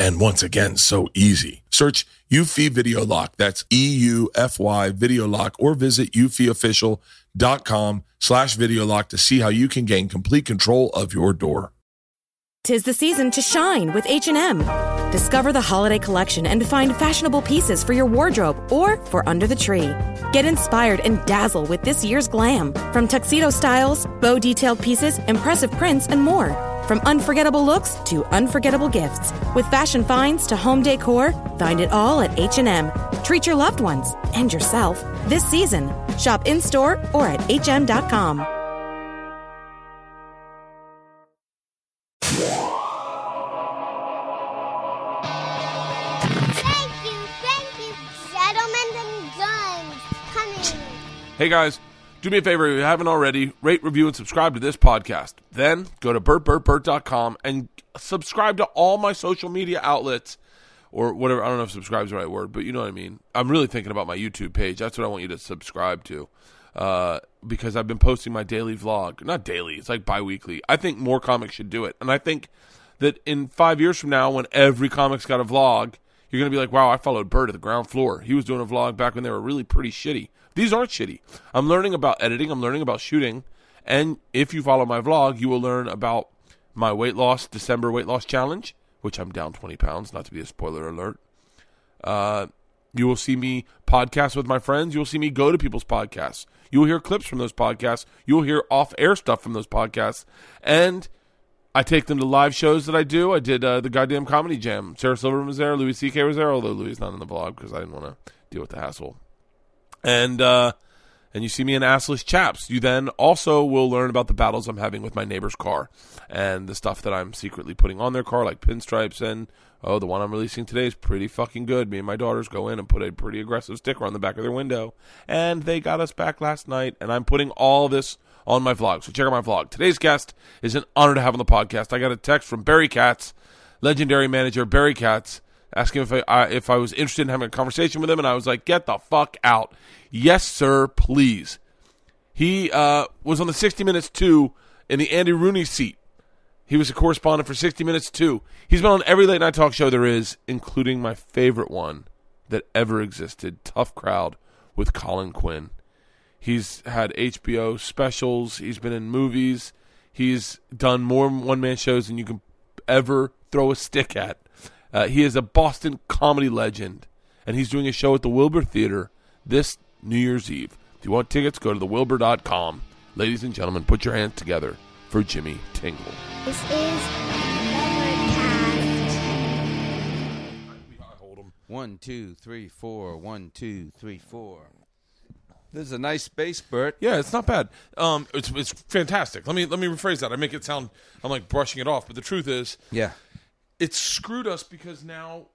and once again, so easy. Search Eufy Video Lock. That's E-U-F-Y Video Lock or visit eufyofficial.com slash video lock to see how you can gain complete control of your door. Tis the season to shine with H&M. Discover the holiday collection and find fashionable pieces for your wardrobe or for under the tree. Get inspired and dazzle with this year's glam. From tuxedo styles, bow detailed pieces, impressive prints, and more. From unforgettable looks to unforgettable gifts, with fashion finds to home decor, find it all at H&M. Treat your loved ones and yourself this season. Shop in-store or at hm.com. Thank you, thank you, gentlemen and guns. Coming. Hey guys, do me a favor if you haven't already, rate, review, and subscribe to this podcast. Then go to bertbertbert.com and subscribe to all my social media outlets or whatever. I don't know if subscribe is the right word, but you know what I mean. I'm really thinking about my YouTube page. That's what I want you to subscribe to. Uh, because I've been posting my daily vlog. Not daily, it's like bi weekly. I think more comics should do it. And I think that in five years from now, when every comic's got a vlog, you're going to be like, wow, I followed Bert at the ground floor. He was doing a vlog back when they were really pretty shitty. These aren't shitty. I'm learning about editing, I'm learning about shooting. And if you follow my vlog, you will learn about my weight loss, December weight loss challenge, which I'm down 20 pounds, not to be a spoiler alert. Uh, you will see me podcast with my friends. You will see me go to people's podcasts. You will hear clips from those podcasts. You will hear off air stuff from those podcasts. And I take them to live shows that I do. I did uh, the goddamn comedy jam. Sarah Silverman was there. Louis C.K. was there, although Louis is not in the vlog because I didn't want to deal with the hassle. And uh, and you see me in Assless Chaps. You then also will learn about the battles I'm having with my neighbor's car and the stuff that I'm secretly putting on their car, like pinstripes. And oh, the one I'm releasing today is pretty fucking good. Me and my daughters go in and put a pretty aggressive sticker on the back of their window, and they got us back last night. And I'm putting all this on my vlog. So check out my vlog. Today's guest is an honor to have on the podcast. I got a text from Barry Katz, legendary manager Barry Katz, asking if I, I if I was interested in having a conversation with him, and I was like, "Get the fuck out." Yes, sir, please. He uh, was on the 60 Minutes 2 in the Andy Rooney seat. He was a correspondent for 60 Minutes 2. He's been on every late night talk show there is, including my favorite one that ever existed, Tough Crowd with Colin Quinn. He's had HBO specials, he's been in movies, he's done more one man shows than you can ever throw a stick at. Uh, he is a Boston comedy legend, and he's doing a show at the Wilbur Theater this New Year's Eve. If you want tickets, go to thewilbur.com. Ladies and gentlemen, put your hands together for Jimmy Tingle. This is Overcast. One, two, three, four. One, two, three, four. This is a nice space, Bert. Yeah, it's not bad. Um, it's it's fantastic. Let me let me rephrase that. I make it sound I'm like brushing it off, but the truth is, Yeah. It's screwed us because now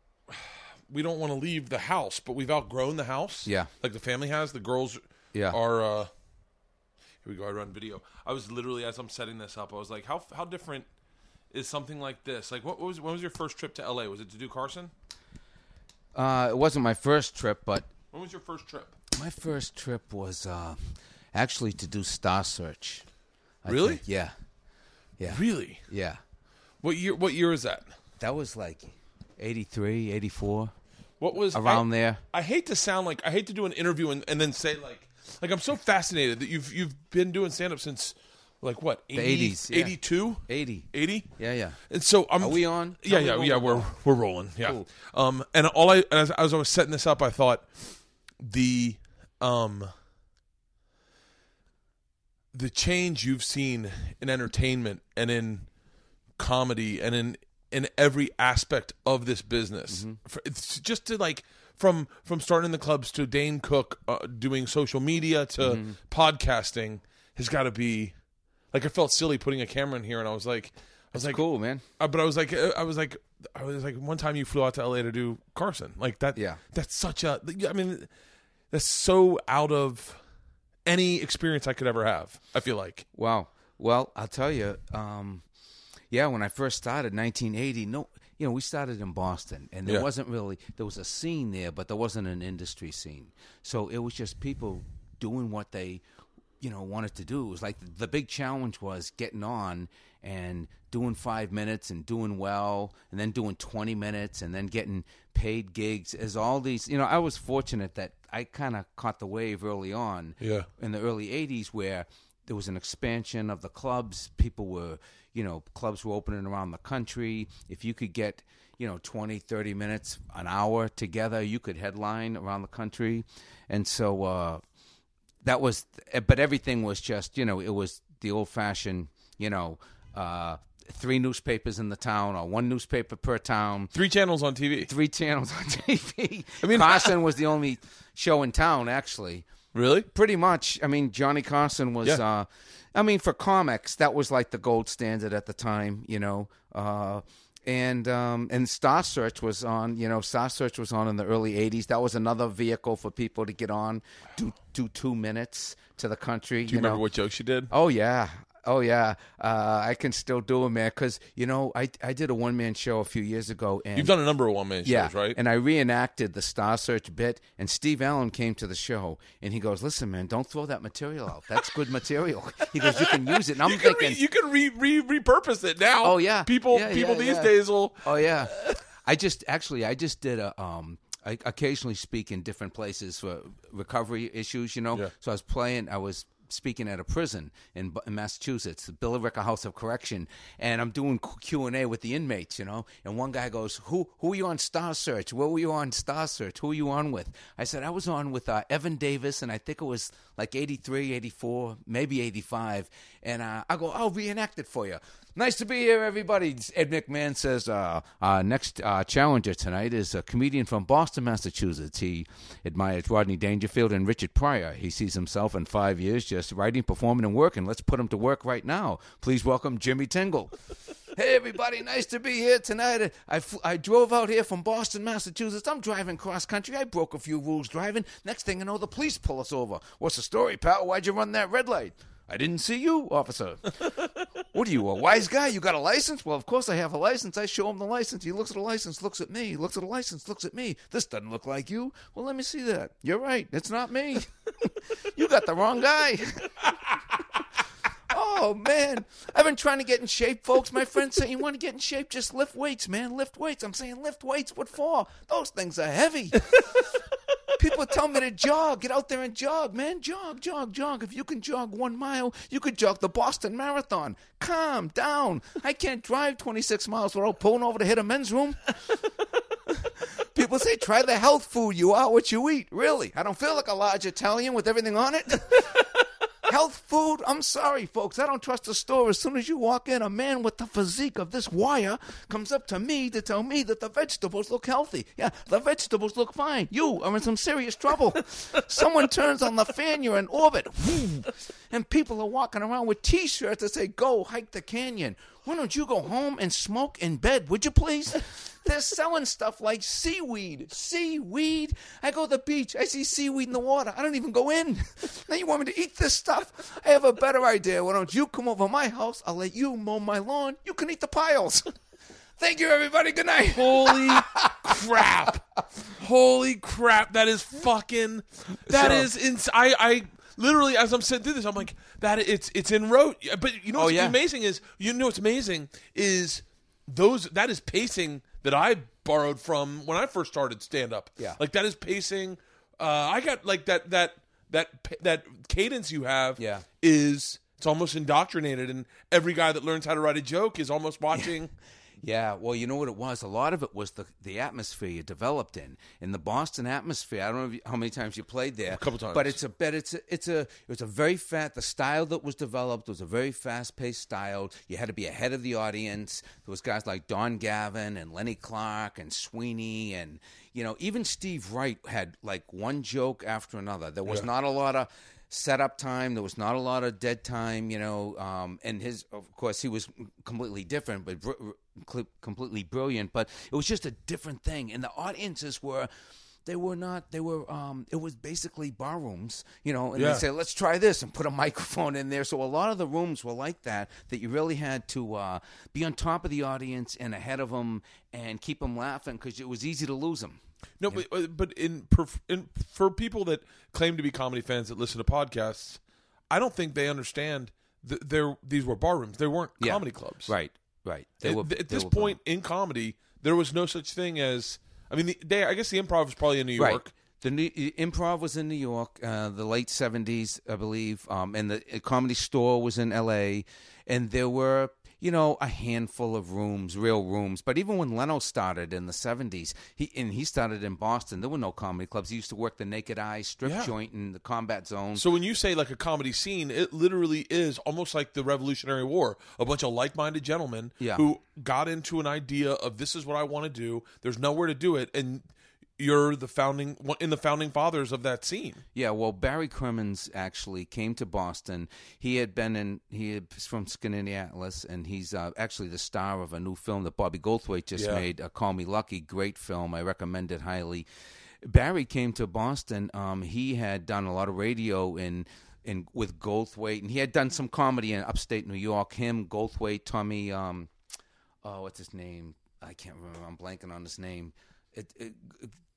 we don't want to leave the house, but we've outgrown the house. Yeah. like the family has. The girls Yeah. are. uh Here we go. I run video. I was literally as I'm setting this up, I was like, how how different is something like this? Like, what, what was when was your first trip to L.A.? Was it to do Carson? Uh, it wasn't my first trip, but When was your first trip? my first trip was uh, actually to do Star Search. I Really? think. Yeah. Yeah. Really? Yeah. What year? What year is that? That was like 83, 84, What was around I, there. I hate to sound like I hate to do an interview and, and then say like like I'm so fascinated that you've you've been doing stand up since like what 80, 80s, yeah. 82 80. 80 Yeah, yeah. and so I'm Are we on? yeah yeah when yeah we're we're we're rolling yeah Cool. um and all I as, as I was setting this up I thought the um the change you've seen in entertainment and in comedy and in in every aspect of this business Mm-hmm. For- it's just to like from from starting the clubs to Dane Cook uh, doing social media to Mm-hmm. podcasting has got to be like I felt silly putting a camera in here and I was like I was like cool, man. uh, but I was like, uh, I was like, I was like, one time you flew out to LA to do Carson, like that. Yeah. that's such a. I mean, that's so out of any experience I could ever have. I feel like. Wow. Well, I'll tell you. Um, yeah, when I first started, 1980. No, you know, we started in Boston, and there Yeah. wasn't really there was a scene there, but there wasn't an industry scene. So it was just people doing what they, you know, wanted to do. It was like the big challenge was getting on and doing five minutes and doing well, and then doing 20 minutes, and then getting paid gigs. As all these, you know, I was fortunate that I kind of caught the wave early on Yeah. in the early 80s where there was an expansion of the clubs people were you know clubs were opening around the country if you could get you know 20 30 minutes an hour together you could headline around the country and so uh that was but everything was just you know it was the old fashioned you know uh three newspapers in the town or one newspaper per town Three channels on TV. three channels on TV. I mean- Carson was the only show in town, actually. Really? Pretty much. I mean, Johnny Carson was. Yeah. Uh, I mean, for comics, that was like the gold standard at the time. You know. Uh, and um, and Star Search was on. You know, Star Search was on in the early '80s. That was another vehicle for people to get on, do do two minutes to the country. Do you, remember know? what jokes you did? Oh yeah, oh yeah. Uh, I can still do it, man. Because you know, I I did a one man show a few years ago, and You've done a number of one man shows, yeah, right? And I reenacted the Star Search bit, and Steve Allen came to the show, and he goes, "Listen, man, don't throw that material out. That's good material." He goes, "You can use it." And I'm you thinking, re, you can re, re repurpose it now. Oh, yeah. people Yeah, people yeah, these yeah. days will. "Oh yeah." I just actually, I just did a. Um, I occasionally speak in different places for recovery issues, you know. So I was playing. I was speaking at a prison in, in Massachusetts, the Billerica House of Correction, and I'm doing Q and A with the inmates, you know. And one guy goes, "Who who are you on Star Search? What were you on Star Search? Who are you on with?" I said, "I was on with uh, Evan Davis, and I think it was like 83, 84, maybe 85." And uh, I go, "I'll reenact it for you." Nice to be here, everybody. Ed McMahon says, uh, uh, next uh, challenger tonight is a comedian from Boston, Massachusetts. He admires Rodney Dangerfield and Richard Pryor. He sees himself in five years just writing, performing, and working. Let's put him to work right now. Please welcome Jimmy Tingle. hey, everybody. Nice to be here tonight. I, I drove out here from Boston, Massachusetts. I'm driving cross country. I broke a few rules driving. Next thing I know, the police pull us over. What's the story, pal? Why'd you run that red light? I didn't see you, officer. What are you, a wise guy? You got a license? Well, of course I have a license. I show him the license. He looks at the license, looks at me, looks at the license, looks at me. This doesn't look like you. Well, let me see that. You're right. It's not me. you got the wrong guy. Oh man, I've been trying to get in shape, folks. My friends say you want to get in shape, just lift weights, man. Lift weights. I'm saying lift weights. What for? Those things are heavy. People tell me to jog. Get out there and jog, man. Jog, jog, jog. If you can jog one mile, you could jog the Boston Marathon. Calm down. I can't drive 26 miles without pulling over to hit a men's room. People say, try the health food. You are what you eat. Really? I don't feel like a large Italian with everything on it. Health food? I'm sorry, folks. I don't trust the store. As soon as you walk in, a man with the physique of this wire comes up to me to tell me that the vegetables look healthy. Yeah, the vegetables look fine. You are in some serious trouble. Someone turns on the fan, you're in orbit. And people are walking around with t shirts that say, Go hike the canyon. Why don't you go home and smoke in bed, would you please? They're selling stuff like seaweed. Seaweed. I go to the beach. I see seaweed in the water. I don't even go in. Now you want me to eat this stuff? I have a better idea. Why don't you come over my house? I'll let you mow my lawn. You can eat the piles. Thank you, everybody. Good night. Holy crap! Holy crap! That is fucking. That So- is ins- I I literally as I'm sitting through this, I'm like, that it's it's in rote. But you know Oh, what's yeah. amazing is you know what's amazing is those that is pacing that I borrowed from when I first started stand up. Yeah. like that is pacing. Uh, I got like that that that that cadence you have. Yeah. is it's almost indoctrinated, and every guy that learns how to write a joke is almost watching. Yeah, well, you know what it was. A lot of it was the the atmosphere you developed in, in the Boston atmosphere. I don't know how many times you played there, a couple times. But it's a but it's a, it's a it was a very fat. The style that was developed was a very fast paced style. You had to be ahead of the audience. There was guys like Don Gavin and Lenny Clark and Sweeney and you know even Steve Wright had like one joke after another. There was not a lot of setup time. There was not a lot of dead time, you know. Um, and his, of course, he was completely different, but completely brilliant. But it was just a different thing, and the audiences were. They were not. They were. Um, it was basically bar rooms, you know. And Yeah. they say, "Let's try this," and put a microphone in there. So a lot of the rooms were like that. That you really had to uh, be on top of the audience and ahead of them and keep them laughing because it was easy to lose them. No, but uh, but in, in for people that claim to be comedy fans that listen to podcasts, I don't think they understand that there these were bar rooms. They weren't Yeah. comedy clubs. Right. Right. At, at this point in comedy, there was no such thing as. I mean, the, they, I guess the improv was probably in New York. Right. The new, improv was in New York, uh, the late seventies, I believe, um, and the comedy store was in L.A. And there were, you know, a handful of rooms, real rooms. But even when Leno started in the seventies, he and he started in Boston. There were no comedy clubs. He used to work the Naked Eye strip Yeah. joint in the Combat Zone. So when you say like a comedy scene, it literally is almost like the Revolutionary War. A bunch of like-minded gentlemen Yeah. who got into an idea of this is what I want to do. There's nowhere to do it, and you're the founding in the founding fathers of that scene. Yeah, well, Barry Crimmins actually came to Boston. He had been in, he is from Atlas, and he's uh, actually the star of a new film that Bobby Goldthwait just Yeah. made, uh, Call Me Lucky. Great film. I recommend it highly. Barry came to Boston. Um, he had done a lot of radio in. In, with Goldthwait, and he had done some comedy in upstate New York. Him, Goldthwait, Tommy, um, oh, what's his name? I can't remember. I'm blanking on his name. It, it,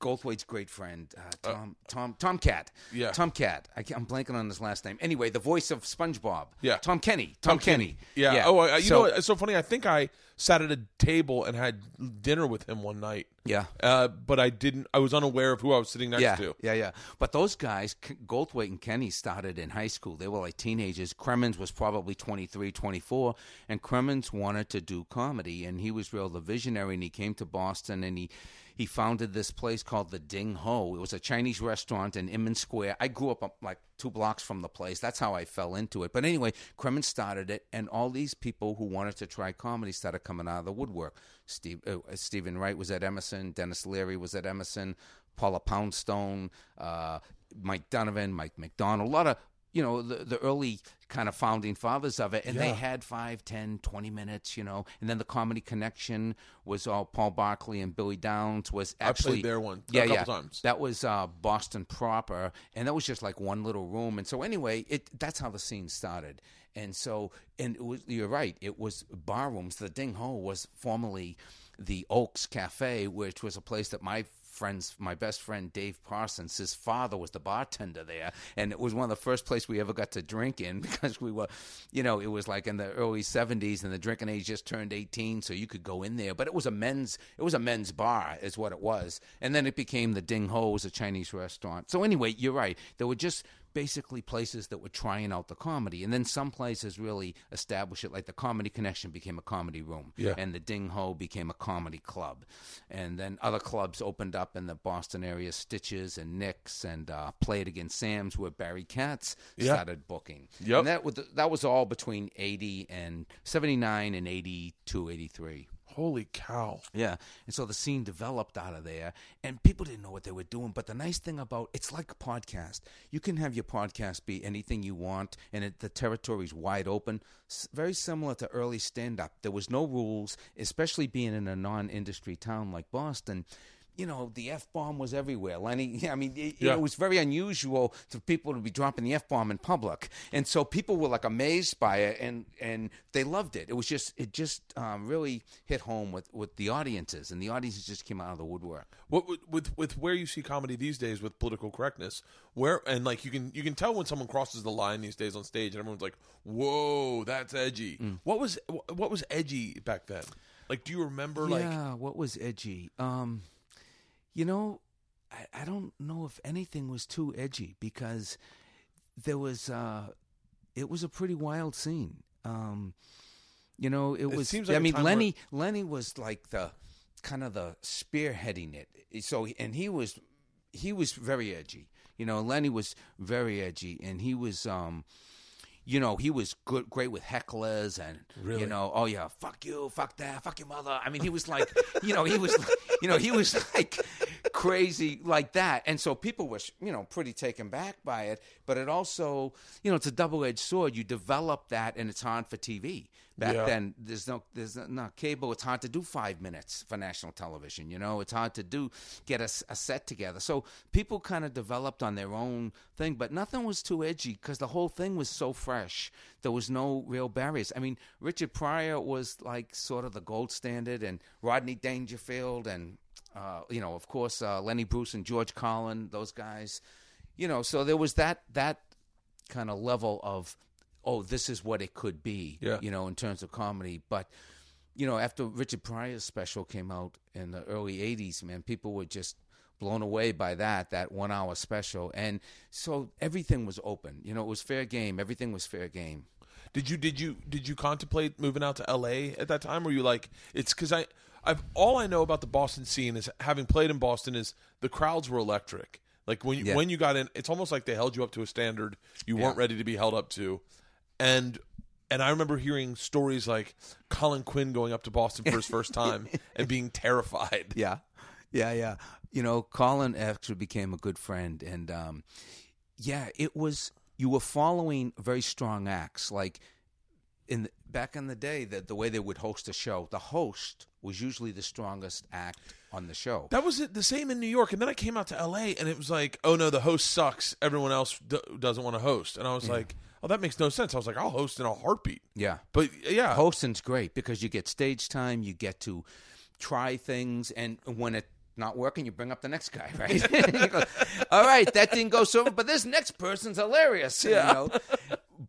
Goldthwait's great friend, uh, Tom, Tom, Tom Cat. Yeah. Tom Cat. I, I'm blanking on his last name. Anyway, the voice of SpongeBob. Yeah. Tom Kenny. Tom, Kenny. Yeah. Oh, I, you So- know what? It's so funny. I think I sat at a table and had dinner with him one night. Yeah. Uh, but I didn't. I was unaware of who I was sitting next yeah, to. Yeah, yeah. But those guys, K- Goldthwait and Kenny, started in high school. They were like teenagers. Crimmins was probably 23, 24, and Crimmins wanted to do comedy, and he was real the visionary. And he came to Boston, and he he founded this place called the Ding Ho. It was a Chinese restaurant in Inman Square. I grew up uh, like two blocks from the place. That's how I fell into it. But anyway, Crimmins started it, and all these people who wanted to try comedy started coming out of the woodwork. Steve uh, Steven Wright was at Emerson. Denis Leary was at Emerson. Paula Poundstone, uh, Mike Donovan, Mike McDonald, a lot of you know the, the early kind of founding fathers of it and they Yeah. had five, ten, twenty minutes you know and then the comedy connection was all paul barkley and billy downs was actually there one- yeah couple yeah times. that was uh, boston proper and that was just like one little room and so anyway it that's how the scene started and so and it was, you're right it was bar rooms the ding ho was formerly the oaks cafe which was a place that my friends my best friend dave parsons his father was the bartender there and it was one of the first places we ever got to drink in because we were you know it was like in the early 70s and the drinking age just turned 18 so you could go in there. But it was a men's it was a men's bar is what it was. And then it became the ding ho was a chinese restaurant. So anyway you're right. There were just basically places that were trying out the comedy and then some places really established it like the comedy connection became a comedy room Yeah. and the ding ho became a comedy club and then other clubs opened up in the boston area stitches and nick's and uh, play it again sam's where barry katz Yeah. started booking Yep. and that was that was all between 80 and 79 and 82 83 Holy cow! yeah. And so the scene developed out of there, and people didn't know what they were doing. But the nice thing about it's like a podcast. You can have your podcast be anything you want, and it, the territory's wide open. S- very similar to early stand up. There was no rules, especially being in a non industry town like Boston. You know, the f bomb was everywhere. Lenny, I mean, it, Yeah. it was very unusual for people to be dropping the f bomb in public, and so people were like amazed by it, and and they loved it. It was just it just um, really hit home with with the audiences, and the audiences just came out of the woodwork. What with, with where you see comedy these days with political correctness, where and like you can you can tell when someone crosses the line these days on stage, and everyone's like, "Whoa, that's edgy." Mm. What was what was edgy back then? Like, do you remember? Like, yeah, what was edgy? Um, you know, I, I don't know if anything was too edgy because there was uh, it was a pretty wild scene. Um, you know, it, was. seems like I mean, time where- Lenny Lenny was like the kind of the spearheading it. So and he was he was very edgy. You know, Lenny was very edgy, and he was. um you know, he was good, great with hecklers, and you know, oh yeah, fuck you, fuck that, fuck your mother. I mean, he was like, you know, he was, you know, he was like crazy like that, and so people were, you know, pretty taken back by it. But it also, you know, it's a double edged sword. You develop that, and it's hard for TV. Back Yeah. then, there's no, there's no, not cable. It's hard to do five minutes for national television. You know, it's hard to do get a set together. So people kind of developed on their own thing, but nothing was too edgy because the whole thing was so fresh. There was no real barriers. I mean, Richard Pryor was like sort of the gold standard, and Rodney Dangerfield, and uh, you know, of course, uh, Lenny Bruce and George Carlin, those guys. You know, so there was that that kind of level of oh this is what it could be Yeah. you know in terms of comedy but you know after richard pryor's special came out in the early 80s man people were just blown away by that that one hour special and so everything was open you know it was fair game everything was fair game Did you did you did you contemplate moving out to L.A. at that time? Or were you like it's because I I've all I know about the Boston scene is having played in Boston is the crowds were electric. Like when you, Yeah. when you got in, it's almost like they held you up to a standard you weren't ready to be held up to, and and I remember hearing stories like Colin Quinn going up to Boston for his first time and being terrified. Yeah, yeah, yeah. You know, Colin actually became a good friend, and um, yeah, it was. You were following very strong acts, like in the, back in the day, the, the way they would host a show. The host was usually the strongest act on the show. That was it, the same in New York, and then I came out to L.A. and it was like, oh no, the host sucks. Everyone else d- doesn't want to host, and I was like, oh, that makes no sense. I was like, I'll host in a heartbeat. yeah, But yeah, hosting's great because you get stage time, you get to try things, and when it not working, you bring up the next guy, right? You go, all right, that didn't go so, but this next person's hilarious, you know.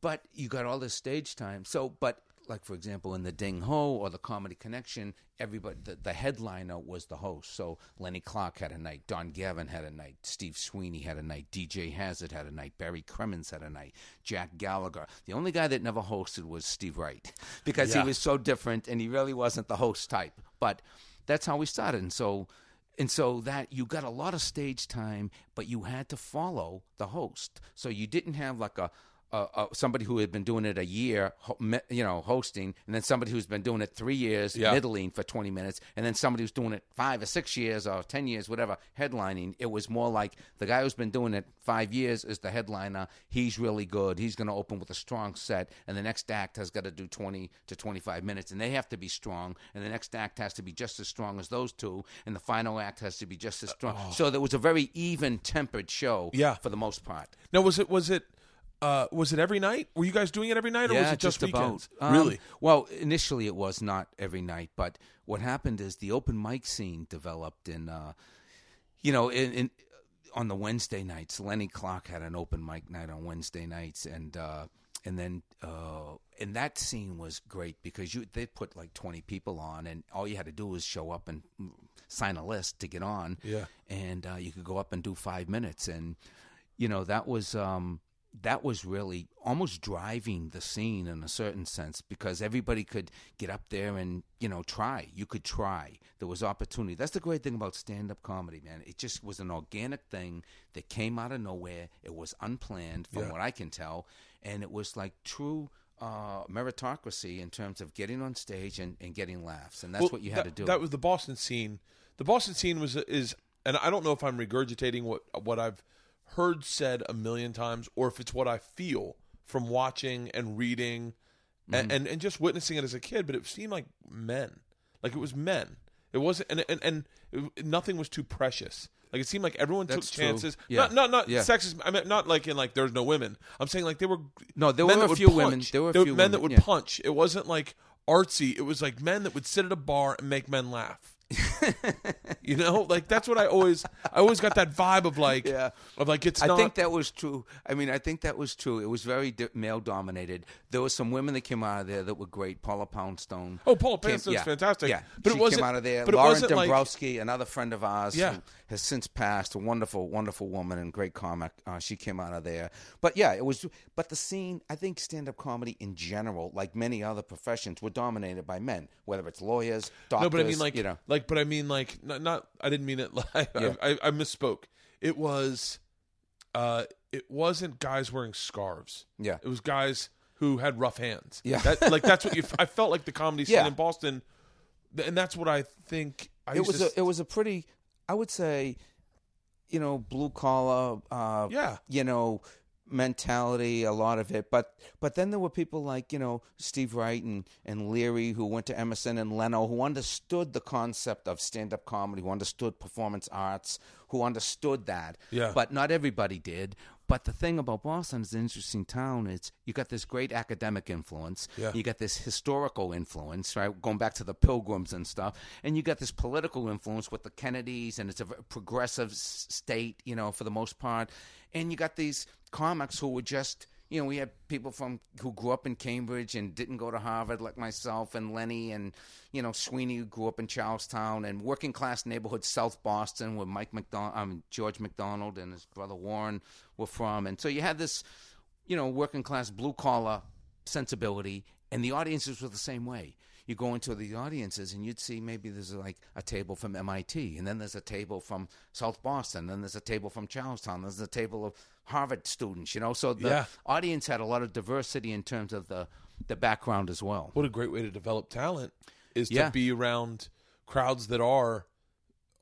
But you got all this stage time. So, but like for example, in the Ding Ho or the Comedy Connection, everybody the, the headliner was the host. So Lenny Clark had a night, Don Gavin had a night, Steve Sweeney had a night, DJ Hazard had a night, Barry Crimmins had a night, Jack Gallagher. The only guy that never hosted was Steve Wright because Yeah. he was so different and he really wasn't the host type. But that's how we started. And so and so that you got a lot of stage time, but you had to follow the host. So you didn't have like a, a, a somebody who had been doing it a year, you know, hosting, and then somebody who's been doing it three years, Yeah. middling for twenty minutes, and then somebody who's doing it five or six years or ten years, whatever, headlining. It was more like the guy who's been doing it five years is the headliner. He's really good. He's going to open with a strong set, and the next act has got to do twenty to twenty-five minutes, and they have to be strong, and the next act has to be just as strong as those two, and the final act has to be just as strong. Uh, oh. So there was a very even-tempered show, Yeah. for the most part. now was it was it uh, was it every night? Were you guys doing it every night, or was it just, weekends? about. Um, really? Well, initially it was not every night, but what happened is the open mic scene developed in, uh, you know, in, in on the Wednesday nights. Lenny Clark had an open mic night on Wednesday nights, and uh, and then uh, and that scene was great because you they put like twenty people on, and all you had to do was show up and sign a list to get on. Yeah. and uh, you could go up and do five minutes, and you know that was um, that was really almost driving the scene in a certain sense because everybody could get up there and you know try. You could try. There was opportunity. That's the great thing about stand-up comedy, man. It just was an organic thing that came out of nowhere. It was unplanned, from Yeah. what I can tell, and it was like true. Uh, meritocracy in terms of getting on stage and, and getting laughs, and that's Well, what you had that, to do. That was the Boston scene. The Boston scene was is, and I don't know if I'm regurgitating what what I've heard said a million times, or if it's what I feel from watching and reading, Mm-hmm. and, and and just witnessing it as a kid. But it seemed like men, like it was men. It wasn't, and and, and it, nothing was too precious. Like it seemed like everyone That's took chances. Yeah. Not not not Yeah. sexist. I mean, not like in like there's no women. I'm saying like they were. No, there were a few women. There were a There few men that would yeah. punch. It wasn't like artsy. It was like men that would sit at a bar and make men laugh. you know, like that's what I always. I always got that vibe of like, Yeah. of like it's I not. think that was true. I mean, I think that was true. It was very di- male dominated. There were some women that came out of there that were great. Paula Poundstone. Oh, Paula Poundstone's yeah, fantastic. Yeah, But it she wasn't- came out of there. but it Lauren wasn't like- Dombrowski, another friend of ours, Yeah. who has since passed. A wonderful, wonderful woman and great comic. Uh, she came out of there. But yeah, it was. But the scene, I think, stand-up comedy in general, like many other professions, were dominated by men. Whether it's lawyers, doctors, no, but I mean like, you know, like, but I mean like, not. Not I didn't mean it. Like, Yeah. I, I, I misspoke. It was, uh, it wasn't guys wearing scarves. Yeah. it was guys who had rough hands. Yeah. that, like that's what you. I felt like the comedy scene Yeah. in Boston, and that's what I think. I it was to a it was a pretty I would say you know blue collar uh Yeah. you know mentality a lot of it. But but then there were people like you know Steve Wright and and Leary who went to Emerson and Leno who understood the concept of stand up comedy who understood performance arts who understood that. Yeah. but not everybody did but the thing about Boston is an interesting town. It's you got this great academic influence. Yeah. You got this historical influence, right? Going back to the Pilgrims and stuff, and you got this political influence with the Kennedys, and it's a progressive state, you know, for the most part. And you got these comics who were just, you know, we had people from who grew up in Cambridge and didn't go to Harvard, like myself and Lenny, and you know, Sweeney who grew up in Charlestown, and working class neighborhood South Boston, where Mike McDonald, um, George McDonald, and his brother Warren were from, and so you had this you know, working class blue collar sensibility, and the audiences were the same way. You go into the audiences and you'd see maybe there's like a table from MIT, and then there's a table from South Boston, then there's a table from Charlestown, there's a table of Harvard students, you know. So the Yeah. audience had a lot of diversity in terms of the the background as well. what a great way to develop talent is Yeah. to be around crowds that are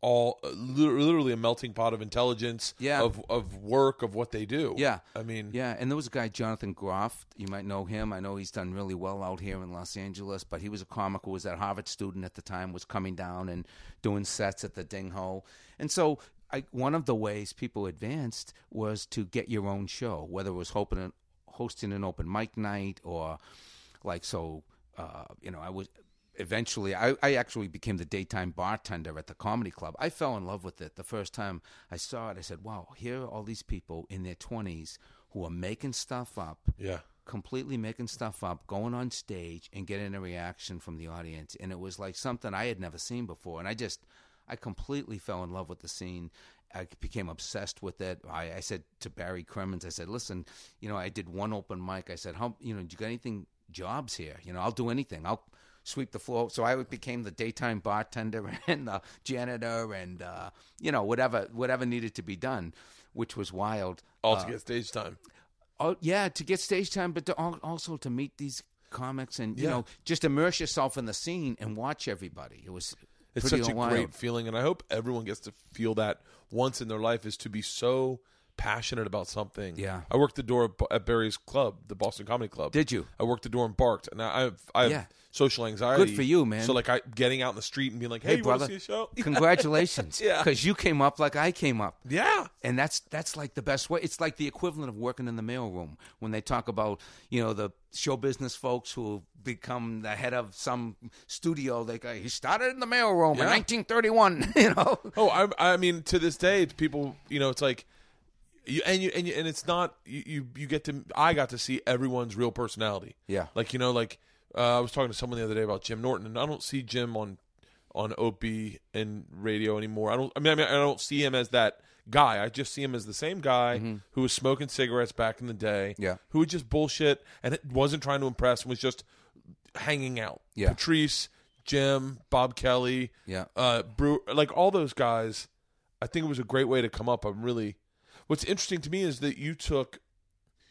all uh, literally a melting pot of intelligence Yeah. of of work of what they do Yeah. i mean Yeah, and there was a guy, Jonathan Groff. You might know him. I know he's done really well out here in Los Angeles, but he was a comic who was a Harvard student at the time, was coming down and doing sets at the Ding Ho. And so I, one of the ways people advanced was to get your own show, whether it was hoping, hosting an open mic night or like so uh, you know i was eventually I, I actually became the daytime bartender at the comedy club. I fell in love with it. The first time i saw it i said wow here are all these people in their 20s who are making stuff up yeah. completely making stuff up going on stage and getting a reaction from the audience. And it was like something i had never seen before. And i just i completely fell in love with the scene I became obsessed with it. I, I said to Barry Crimmins, I said, "Listen, you know, I did one open mic. I said, how, you know, do you got anything jobs here? You know, I'll do anything. I'll sweep the floor." So I became the daytime bartender and the janitor and uh, you know whatever whatever needed to be done, which was wild. all Uh, to get stage time Oh yeah, to get stage time, but to also to meet these comics and you Yeah. know just immerse yourself in the scene and watch everybody. It was it's such a wild. great feeling and i hope everyone gets to feel that once in their life is to be so passionate about something Yeah. i worked the door at barry's club the boston comedy club Did you? i worked the door and barked and i have i have Yeah. Social anxiety Good for you, man. so like i getting out in the street and being like hey, Hey, brother, see a show congratulations! Yeah. because you came up like I came up. yeah and that's that's like the best way. It's like the equivalent of working in the mailroom when they talk about you know the show business folks who become the head of some studio. They uh, go, he started in the mailroom in 1931. You know, Oh, I, I mean, to this day, people, you know, it's like, you, and you, and you, and it's not you, you, you get to. I got to see everyone's real personality. Yeah. like you know, like uh, I was talking to someone the other day about Jim Norton, and I don't see Jim on on Opie and radio anymore. I don't. I mean, I mean, I don't see him as that guy. I just see him as the same guy who was smoking cigarettes back in the day. Mm-hmm. Yeah. who would just bullshit and wasn't trying to impress. and Was just hanging out. Yeah. Patrice, Jim, Bob Kelly Yeah. uh, Brew, like all those guys. I think it was a great way to come up. I'm really. What's interesting to me is that you took,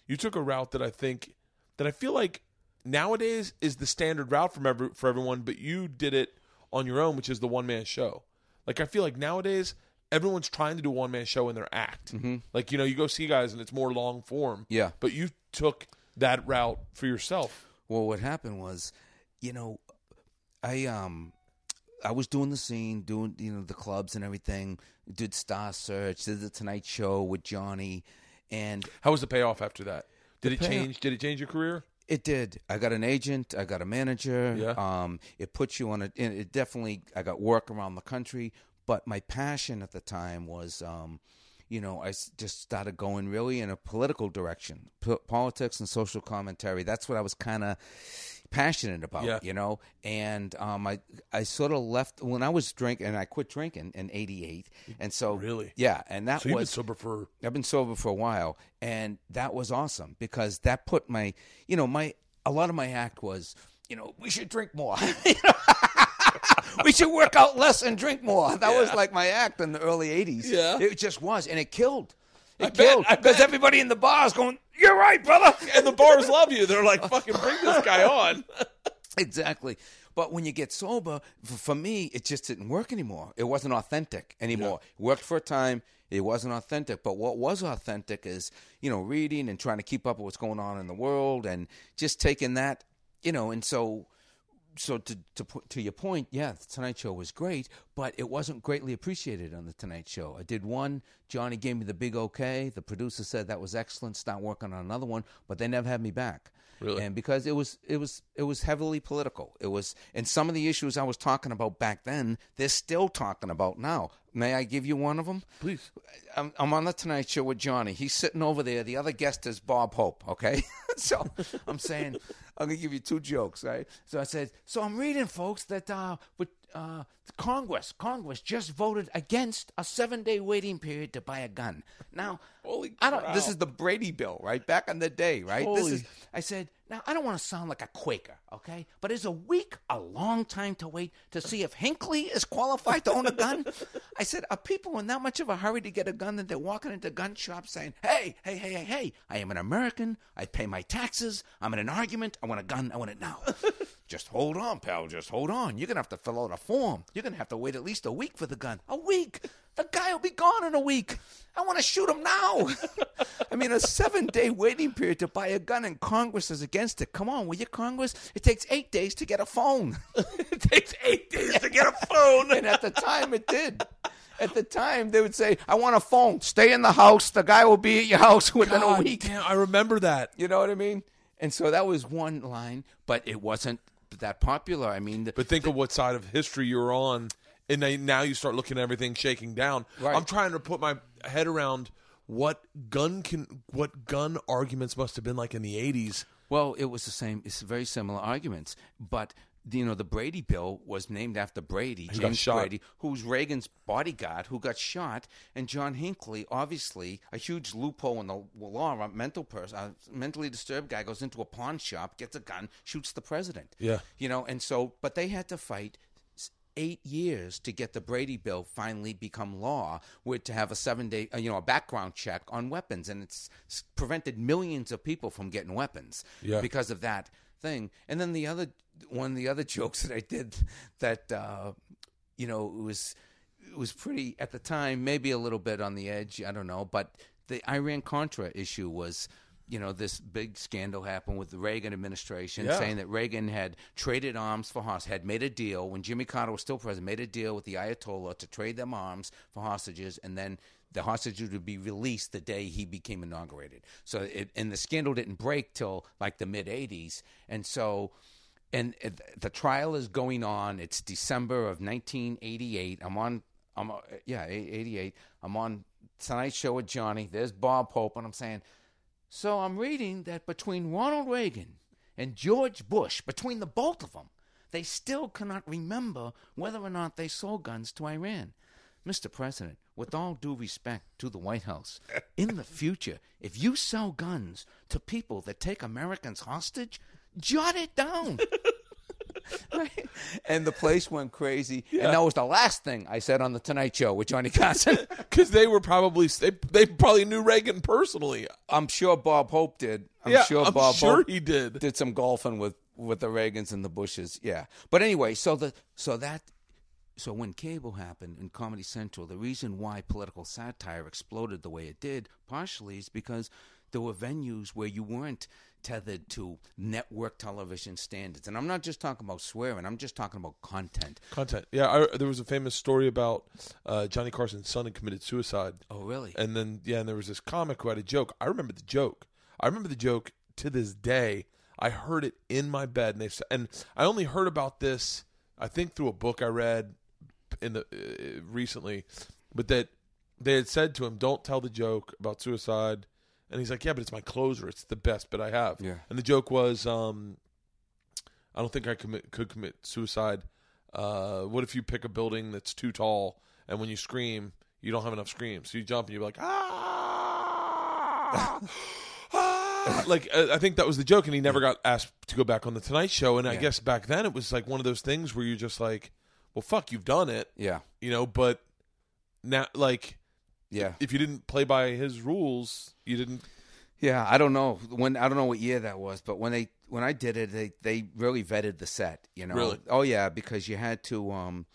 you took a route that I think, that I feel like nowadays is the standard route from every for everyone, but you did it on your own, which is the one man show. Like I feel like nowadays everyone's trying to do a one man show in their act. Mm-hmm. Like you know, you go see guys and it's more long form. Yeah. but you took that route for yourself. Well, what happened was, you know, I um, I was doing the scene, doing you know the clubs and everything. Did Star Search, did the Tonight Show with Johnny, and How was the payoff after that? Did it payoff- change? Did it change your career? It did. I got an agent. I got a manager. Yeah. Um, it puts you on a. It definitely. I got work around the country, but my passion at the time was, um, you know, I just started going really in a political direction, P- politics and social commentary. That's what I was kind of passionate about. Yeah. You know, and um, I I sort of left when I was drinking, and I quit drinking in '88, and so Really? yeah, and that So was sober for I've been sober for a while, and that was awesome because that put my, you know, my a lot of my act was, you know, we should drink more. We should work out less and drink more. That was like my act in the early '80s. Yeah. it just was, and it killed. It I killed because everybody in the bar is going, "You're right, brother." and the bars love you. They're like, fucking bring this guy on. Exactly. But when you get sober, for me, it just didn't work anymore. It wasn't authentic anymore. It worked for a time. It wasn't authentic. But what was authentic is, you know, reading and trying to keep up with what's going on in the world and just taking that, you know, and so. So to to to your point, yeah, the Tonight Show was great, but it wasn't greatly appreciated on the Tonight Show. I did one. Johnny gave me the big okay. The producer said that was excellent. Start working on another one, but they never had me back. Really? And because it was it was it was heavily political. It was and some of the issues I was talking about back then, they're still talking about now. May I give you one of them? Please. I'm, I'm on the Tonight Show with Johnny. He's sitting over there. The other guest is Bob Hope. Okay, so I'm saying I'm gonna give you two jokes, right? So I said, so I'm reading, folks, that uh, with uh, Congress, Congress just voted against a seven day waiting period to buy a gun. Now, Holy I don't. This is the Brady bill, right? Back in the day, right? Holy- This is. I said, now I don't want to sound like a Quaker, okay? But is a week a long time to wait to see if Hinckley is qualified to own a gun? I said, are people in that much of a hurry to get a gun that they're walking into gun shops saying, hey, hey, hey, hey, hey, I am an American. I pay my taxes. I'm in an argument. I want a gun. I want it now. Just hold on, pal. Just hold on. You're going to have to fill out a form. You're going to have to wait at least a week for the gun. A week? The guy will be gone in a week. I want to shoot him now. I mean, a seven day waiting period to buy a gun, and Congress is against it. Come on, will you, Congress? It takes eight days to get a phone. it takes eight days to get a phone. and at the time, it did. At the time, they would say, I want a phone. Stay in the house. The guy will be at your house within a week. damn, I remember that. You know what I mean? And so that was one line, but it wasn't that popular. I mean, the, But think of what side of history you're on, and then now you start looking at everything shaking down. Right. I'm trying to put my head around what gun can, what gun arguments must have been like in the '80s. Well, it was the same. It's very similar arguments, but you know the Brady bill was named after Brady, got James. Brady, who's Reagan's bodyguard, who got shot, and John Hinckley, obviously a huge loophole in the law. A mental person, a mentally disturbed guy goes into a pawn shop, gets a gun, shoots the president. Yeah. you know, and so, but they had to fight eight years to get the Brady bill finally become law, with to have a seven day, uh, you know, a background check on weapons, and it's prevented millions of people from getting weapons Yeah. because of that thing. And then the other one of the other jokes that I did that uh, you know it was it was pretty at the time, maybe a little bit on the edge. I don't know, but the Iran Contra issue was. You know, this big scandal happened with the Reagan administration Yeah. saying that Reagan had traded arms for hostages, had made a deal when Jimmy Carter was still president, made a deal with the Ayatollah to trade them arms for hostages, and then the hostages would be released the day he became inaugurated. So, it, and the scandal didn't break till like the mid '80s, and so, and it, the trial is going on. It's December of 1988. I'm on, I'm uh, yeah, 88. I'm on Tonight Show with Johnny. There's Bob Hope, and I'm saying. So I'm reading that between Ronald Reagan and George Bush, between the both of them, they still cannot remember whether or not they sold guns to Iran. Mr. President, with all due respect to the White House, in the future, if you sell guns to people that take Americans hostage, jot it down. Right? And the place went crazy. And that was the last thing I said on the Tonight Show with Johnny Carson. Because they were probably they, they probably knew Reagan personally. I'm sure Bob Hope did. I'm yeah, sure I'm Bob sure Hope he did. did some golfing with with the Reagans and the Bushes. Yeah. But anyway, so the so that so when cable happened in Comedy Central, the reason why political satire exploded the way it did, partially is because there were venues where you weren't tethered to network television standards. And I'm not just talking about swearing. I'm just talking about content. Content. Yeah, I, there was a famous story about uh, Johnny Carson's son had committed suicide. Oh, really? And then yeah, and there was this comic who had a joke. I remember the joke. I remember the joke to this day. I heard it in my bed, and they and I only heard about this. I think through a book I read in the uh, recently, but that they had said to him, "Don't tell the joke about suicide." And he's like, "Yeah, but it's my closer. It's the best bit I have." Yeah. And the joke was, um, "I don't think I commit could commit suicide. Uh, what if you pick a building that's too tall, and when you scream, you don't have enough screams, so you jump and you're like, ah." Ah! like I think that was the joke, and he never got asked to go back on the Tonight Show. And I Yeah. guess back then it was like one of those things where you're just like, "Well, fuck, you've done it," Yeah. you know. But now, like, Yeah. if you didn't play by his rules, you didn't. Yeah, I don't know when I don't know what year that was, but when they when I did it, they they really vetted the set. You know, Really? Oh yeah, because you had to. um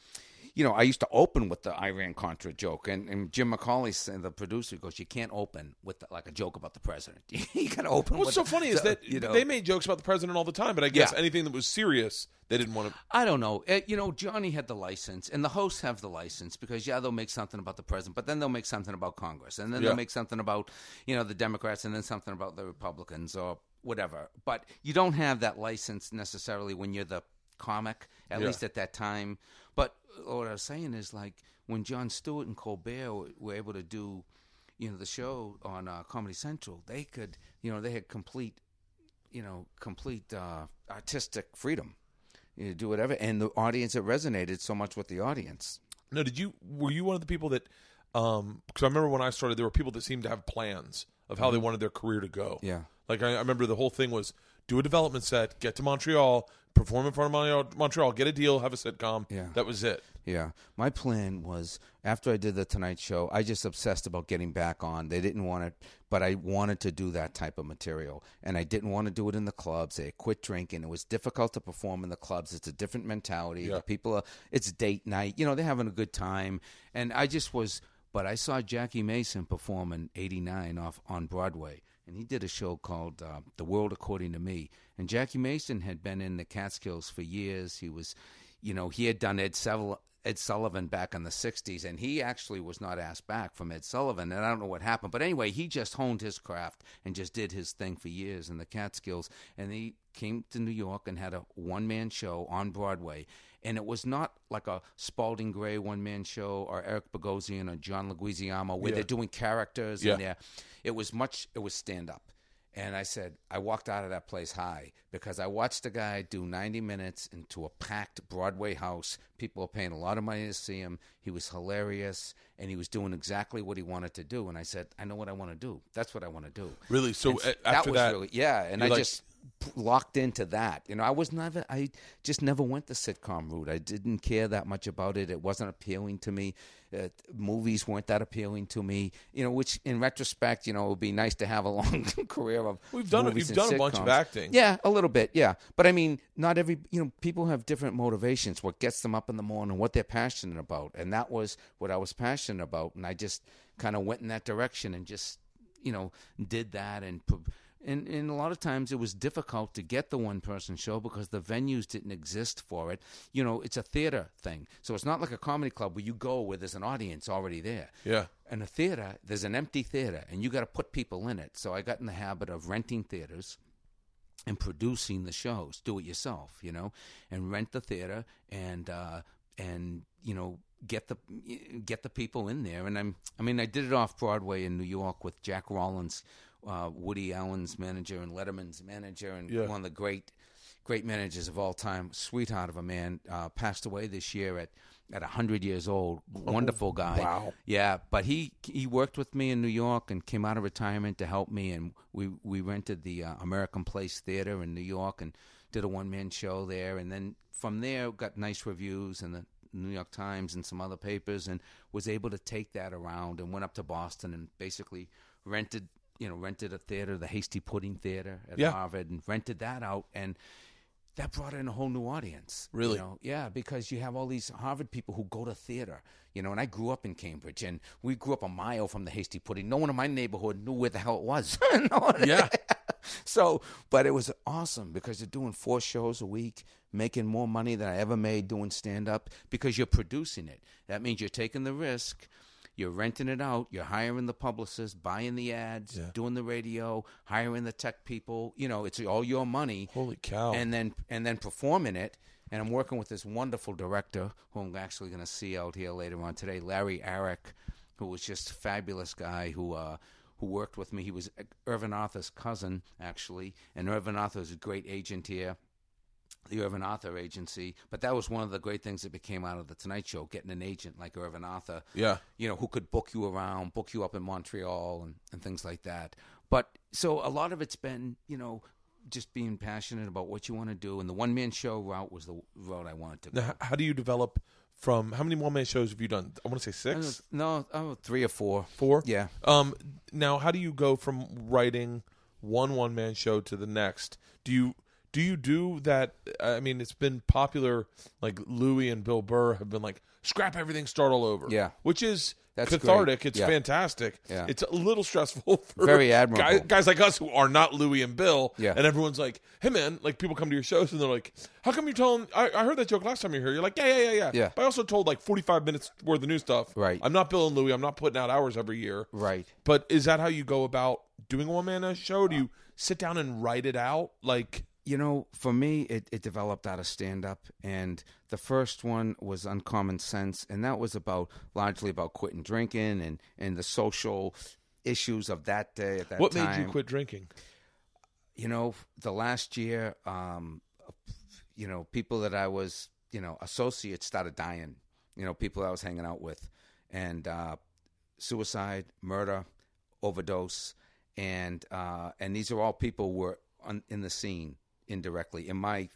you know, I used to open with the Iran Contra joke, and, and Jim McCawley, the producer, goes, "You can't open with the, like a joke about the president. you got to open." What's so the- funny is the- that you know, they made jokes about the president all the time, but I guess Yeah. anything that was serious, they didn't want to. I don't know. Uh, you know, Johnny had the license, and the hosts have the license because yeah, they'll make something about the president, but then they'll make something about Congress, and then Yeah. they'll make something about you know the Democrats, and then something about the Republicans or whatever. But you don't have that license necessarily when you're the comic, at Yeah. least at that time. But what I was saying is like when Jon Stewart and Colbert were- able to do, you know, the show on uh, Comedy Central, they could, you know, they had complete, you know, complete uh, artistic freedom. You know, do whatever, and the audience it resonated so much with the audience. No, did you? Were you one of the people that? Um, because I remember when I started, there were people that seemed to have plans of how they wanted their career to go. Mm-hmm. Yeah. Like I, I remember the whole thing was do a development set, get to Montreal, perform in front of Montreal, get a deal, have a sitcom. Yeah. That was it. Yeah. My plan was after I did the Tonight Show, I just obsessed about getting back on. They didn't want it, but I wanted to do that type of material. And I didn't want to do it in the clubs. They had quit drinking. It was difficult to perform in the clubs. It's a different mentality. Yeah. The people are, it's date night. You know, they're having a good time. And I just was, but I saw Jackie Mason perform in 89 off on Broadway. And he did a show called uh, The World According to Me. And Jackie Mason had been in the Catskills for years. He was, you know, he had done Ed, Sevel- Ed Sullivan back in the 60s, and he actually was not asked back from Ed Sullivan. And I don't know what happened. But anyway, he just honed his craft and just did his thing for years in the Catskills. And he came to New York and had a one man show on Broadway. And it was not like a Spalding Gray one man show or Eric Bogosian or John Leguizamo where Yeah. they're doing characters Yeah. in there. It was much, it was stand up. And I said, I walked out of that place high because I watched a guy do 90 minutes into a packed Broadway house. People were paying a lot of money to see him. He was hilarious and he was doing exactly what he wanted to do. And I said, I know what I want to do. That's what I want to do. Really? So And after was that, really, yeah. And I like- just locked into that. You know, I was never, I just never went the sitcom route. I didn't care that much about it. It wasn't appealing to me. Uh, movies weren't that appealing to me. You know, which in retrospect, you know, it would be nice to have a long career of. We've done it- you've done a bunch of acting. Yeah, a little bit. Yeah, but I mean, not every. You know, people have different motivations. What gets them up in the morning, what they're passionate about, and that was what I was passionate about, and I just kind of went in that direction and just, you know, did that and. pro- and, and a lot of times it was difficult to get the one person show because the venues didn't exist for it. You know, it's a theater thing. So it's not like a comedy club where you go where there's an audience already there. Yeah. In a theater, there's an empty theater and you got to put people in it. So I got in the habit of renting theaters and producing the shows. Do it yourself, you know, and rent the theater and uh, and you know get the get the people in there. And I'm I mean I did it off Broadway in New York with Jack Rollins, uh, Woody Allen's manager and Letterman's manager, and Yeah. one of the great great managers of all time, sweetheart of a man, uh, passed away this year at at hundred years old. Wonderful guy. wow. Yeah, but he he worked with me in New York and came out of retirement to help me, and we we rented the uh, American Place Theater in New York and did a one man show there, and then from there got nice reviews in the New York Times and some other papers, and was able to take that around and went up to Boston and basically rented you know rented a theater, the Hasty Pudding Theater at Yeah. Harvard, and rented that out and. That brought in a whole new audience. you Really? know? Yeah, because you have all these Harvard people who go to theater, you know, and I grew up in Cambridge and we grew up a mile from the Hasty Pudding. No one in my neighborhood knew where the hell it was. No one- Yeah. so, but it was awesome because you're doing four shows a week, making more money than I ever made doing stand up because you're producing it. That means you're taking the risk. You're renting it out. You're hiring the publicist, buying the ads, doing the radio, hiring the tech people. You know, it's all your money. Holy cow. And then and then performing it. And I'm working with this wonderful director who I'm actually going to see out here later on today, Larry Arrick, who was just a fabulous guy who uh, who worked with me. He was Irvin Arthur's cousin, actually, and Irvin Arthur is a great agent here the Irvin Arthur agency. But that was one of the great things that became out of the Tonight Show, getting an agent like Irvin Arthur. Yeah. You know, who could book you around, book you up in Montreal and, and things like that. But so a lot of it's been, you know, just being passionate about what you want to do. And the one man show route was the route I wanted to go. Now, how do you develop from how many one man shows have you done? I want to say six, No, oh, three or four. four. Yeah. Um. Now, how do you go from writing one one man show to the next? Do you do you do that? I mean, it's been popular. Like Louis and Bill Burr have been like, scrap everything, start all over. Yeah. which is That's cathartic. great. It's Yeah. fantastic. Yeah. It's a little stressful for Very admirable. guys, guys like us who are not Louis and Bill. Yeah. and everyone's like, hey man, like people come to your shows and they're like, how come you're telling? I, I heard that joke last time you were here. You're like, yeah, yeah, yeah, yeah. Yeah. But I also told like 45 minutes worth of new stuff. Right. I'm not Bill and Louis. I'm not putting out hours every year. Right. But is that how you go about doing a one man show? Do you uh, sit down and write it out? Like, you know, for me, it, it developed out of stand up. And the first one was Uncommon Sense. And that was about largely about quitting drinking and, and the social issues of that day at that what time. What made you quit drinking? You know, the last year, um, you know, people that I was, you know, associates started dying. You know, people I was hanging out with. And uh, suicide, murder, overdose. And uh, and these are all people who were on, in the scene indirectly in my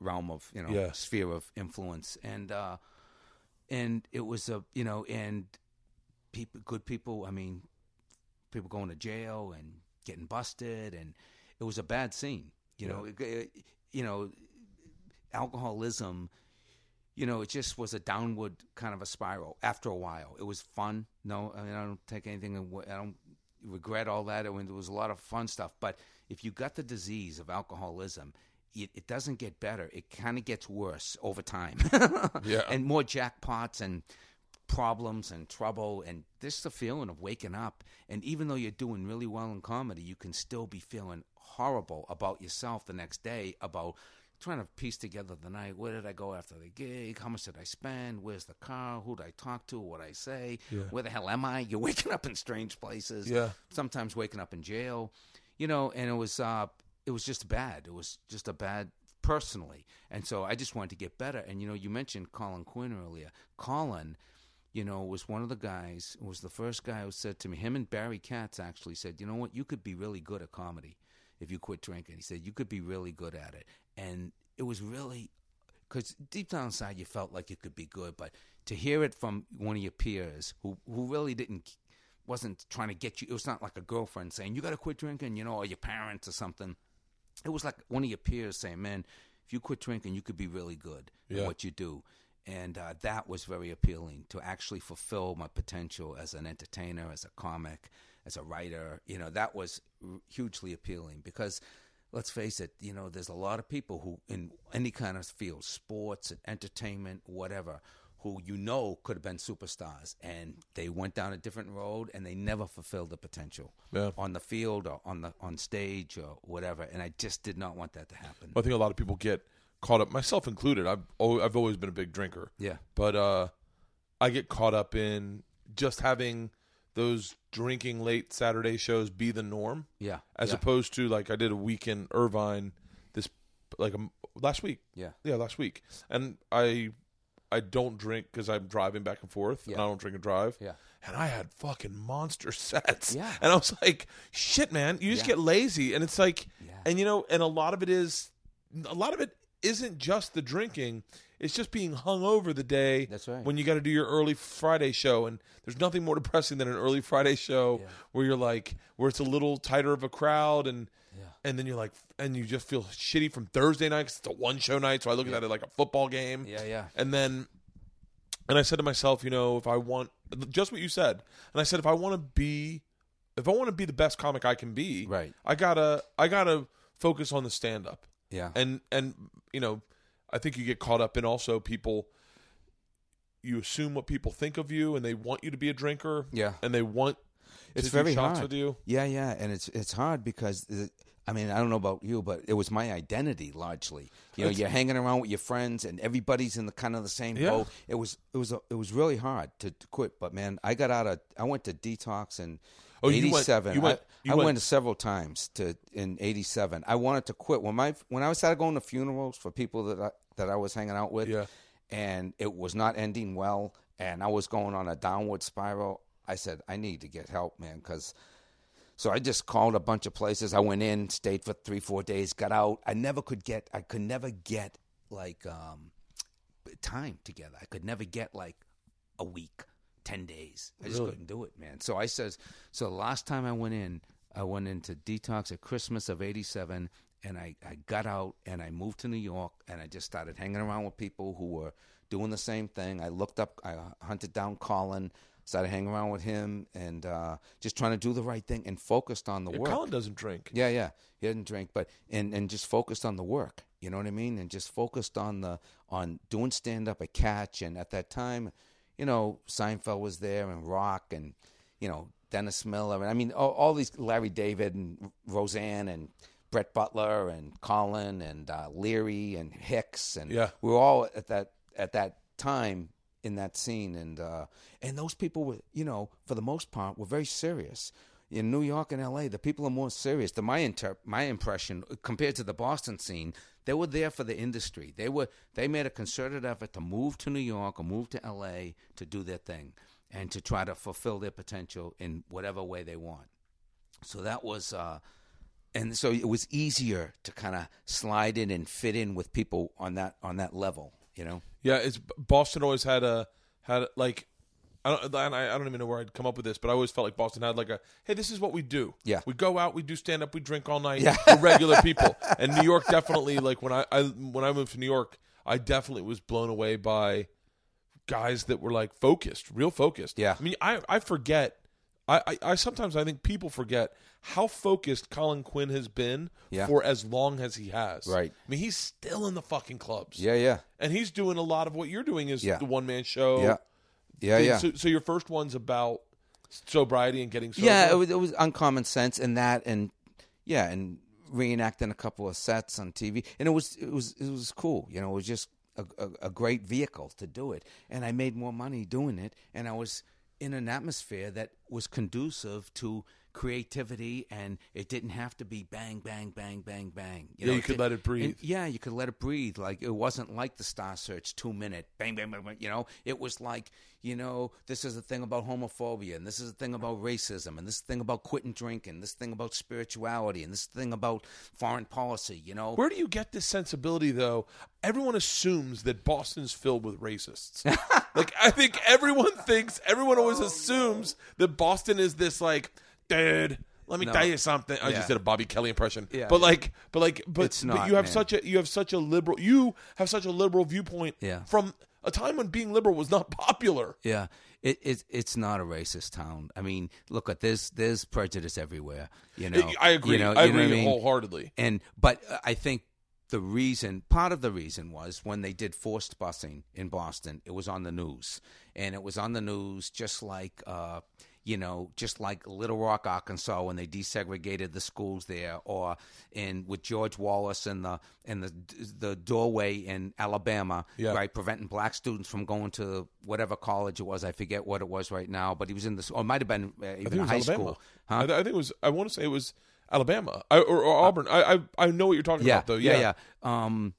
realm of you know Yeah. sphere of influence. And uh and it was a you know and people good people i mean people going to jail and getting busted and it was a bad scene you know it, it- you know alcoholism you know it just was a downward kind of a spiral after a while. It was fun. No i mean i don't take anything away i don't regret all that. I mean there was a lot of fun stuff but if you got the disease of alcoholism it, it doesn't get better. It kind of gets worse over time. Yeah. and more jackpots and problems and trouble and this the feeling of waking up. And even though you're doing really well in comedy you can still be feeling horrible about yourself the next day about trying to piece together the night. Where did i go after the gig? How much did i spend? Where's the car? Who did i talk to? What did i say? Where the hell am i? You're waking up in strange places. Yeah. sometimes waking up in jail you know and it was uh it was just bad. It was just a bad personally. And so i just wanted to get better. And you know you mentioned colin quinn earlier. Colin you know, was one of the guys, was the first guy who said to me, him and Barry Katz actually said, you know what, you could be really good at comedy if you quit drinking. He said, you could be really good at it. And it was really, because deep down inside you felt like you could be good, but to hear it from one of your peers who, who really didn't, wasn't trying to get you, it was not like a girlfriend saying, you got to quit drinking, you know, or your parents or something. It was like one of your peers saying, man, if you quit drinking, you could be really good Yeah. at what you do and uh, that was very appealing to actually fulfill my potential as an entertainer, as a comic, as a writer. You know, that was r- hugely appealing because, let's face it, you know, there's a lot of people who, in any kind of field, sports and entertainment, whatever, who you know could have been superstars, and they went down a different road and they never fulfilled the potential Yeah. on the field or on the on stage or whatever. And I just did not want that to happen. I think a lot of people get caught up, myself included. I've al- I've always been a big drinker. Yeah. but uh, I get caught up in just having those drinking late Saturday shows be the norm. Yeah, as yeah. opposed to like I did a week in Irvine this like um, last week. Yeah. yeah, last week, and I I don't drink because I'm driving back and forth, and I don't drink and drive. Yeah. and I had fucking monster sets. Yeah. and I was like, shit, man, you just Yeah. get lazy, and it's like, Yeah. and you know, and a lot of it is, a lot of it isn't just the drinking. It's just being hung over the day. That's right. When you got to do your early Friday show, and there's nothing more depressing than an early Friday show where you're like, where it's a little tighter of a crowd, and and then you're like, and you just feel shitty from Thursday night 'cause it's a one show night. So I look at it like a football game. Yeah, yeah. And then, and I said to myself, you know, if I want just what you said, and I said, if I want to be if I want to be the best comic I can be, Right. I gotta I gotta focus on the stand up. Yeah. and and you know, I think you get caught up in also people. You assume what people think of you, and they want you to be a drinker. Yeah. and they want it's very hard. with you. Yeah, yeah, and it's it's hard because uh, I mean I don't know about you, but it was my identity largely. You know, It's- you're hanging around with your friends, and everybody's in the kind of the same Yeah. boat. It was it was a, it was really hard to, to quit, but man, I got out of I went to detox in Oh, you went- '87. you went- I, you I went- went several times to in '87. I wanted to quit when my when I started going to funerals for people that I, that I was hanging out with. Yeah. and it was not ending well, and I was going on a downward spiral. I said I need to get help, man, because. So I just called a bunch of places. I went in, stayed for three, four days, got out. I never could get. I could never get like um, time together. I could never get like a week, ten days. I just couldn't do it, man. So I says. So the last time I went in, I went into detox at Christmas of '87, and I I got out and I moved to New York, and I just started hanging around with people who were doing the same thing. I looked up. I hunted down Colin. Started hanging around with him and uh, just trying to do the right thing and focused on the Yeah, work. Colin doesn't drink. Yeah, yeah. He doesn't drink, but and and just focused on the work. You know what I mean? And just focused on the on doing stand up at Catch. And at that time, you know, Seinfeld was there and Rock and you know Dennis Miller. And I mean, all, all these Larry David and Roseanne and Brett Butler and Colin and uh, Leary and Hicks and Yeah. we were all at that at that time in that scene and uh and those people were you know for the most part were very serious. In New York and LA the people are more serious. To my inter- my impression compared to the Boston scene they were there for the industry. They were they made a concerted effort to move to New York or move to LA to do their thing and to try to fulfill their potential in whatever way they want. So that was uh and so it was easier to kind of slide in and fit in with people on that on that level you know Yeah, it's Boston always had a had a, like I don't and I, I don't even know where I'd come up with this, but I always felt like Boston had like a hey, this is what we do. Yeah. we go out, we do stand up, we drink all night. Yeah. We're regular people. And New York definitely like when I, I when I moved to New York, I definitely was blown away by guys that were like focused, real focused. Yeah. I mean, I I forget. I, I, I sometimes I think people forget how focused Colin Quinn has been Yeah. for as long as he has. Right. I mean, he's still in the fucking clubs. yeah yeah And he's doing a lot of what you're doing is Yeah. the one man show. Yeah. Yeah, yeah. So, so your first one's about sobriety and getting sober. yeah, it was, it was uncommon sense and that, and yeah, and reenacting a couple of sets on TV, and it was it was it was cool. You know, it was just a, a, a great vehicle to do it, and I made more money doing it, and I was in an atmosphere that was conducive to creativity and it didn't have to be bang bang bang bang bang Yeah, you could did- let it breathe. and yeah you could let it breathe like it wasn't like the star search two minute bang bang bang, bang you know it was like you know this is a thing about homophobia and this is a thing about racism and this thing about quitting drinking this thing about spirituality and this thing about foreign policy you know Where do you get this sensibility, though? Everyone assumes that Boston's filled with racists. like, I think everyone thinks, everyone always assumes that Boston is this, like, dude, let me No. tell you something. I Yeah. just did a Bobby Kelly impression. Yeah, but yeah. like, but like, but, It's but not, you have man. such a you have such a liberal you have such a liberal viewpoint. Yeah. From a time when being liberal was not popular. Yeah, it, it it's not a racist town. I mean, look at there's there's prejudice everywhere. You know, I agree. You know, I you know agree what mean? wholeheartedly. And but uh, I think the reason, part of the reason was when they did forced busing in Boston, it was on the news, and it was on the news just like. Uh, you know, just like Little Rock, Arkansas, when they desegregated the schools there, or in with George Wallace and the and the the doorway in Alabama, Yeah. right, preventing black students from going to whatever college it was. I forget what it was right now, but he was in the, or it might have been uh, I think even it was high Alabama. school. I, Huh? th- I think it was. I want to say it was Alabama I, or, or Auburn. I, I I know what you're talking yeah, about though. yeah, yeah. Um,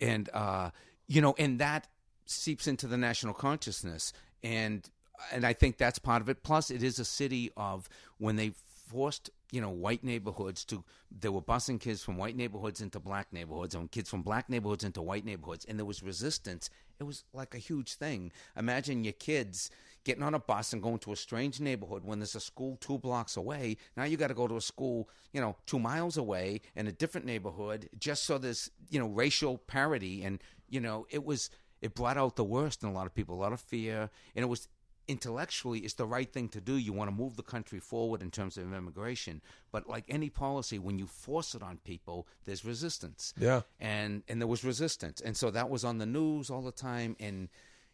and uh, you know, and that seeps into the national consciousness, and and I think that's part of it. Plus, it is a city of when they forced you know white neighborhoods to they were busing kids from white neighborhoods into black neighborhoods and kids from black neighborhoods into white neighborhoods and there was resistance. It was like a huge thing. Imagine your kids getting on a bus and going to a strange neighborhood when there's a school two blocks away. Now you got to go to a school you know two miles away in a different neighborhood just so there's you know racial parity. And you know it was it brought out the worst in a lot of people a lot of fear. And it was intellectually it's the right thing to do. You want to move the country forward in terms of immigration, but like any policy, when you force it on people, there's resistance. Yeah. and and there was resistance, and so that was on the news all the time, and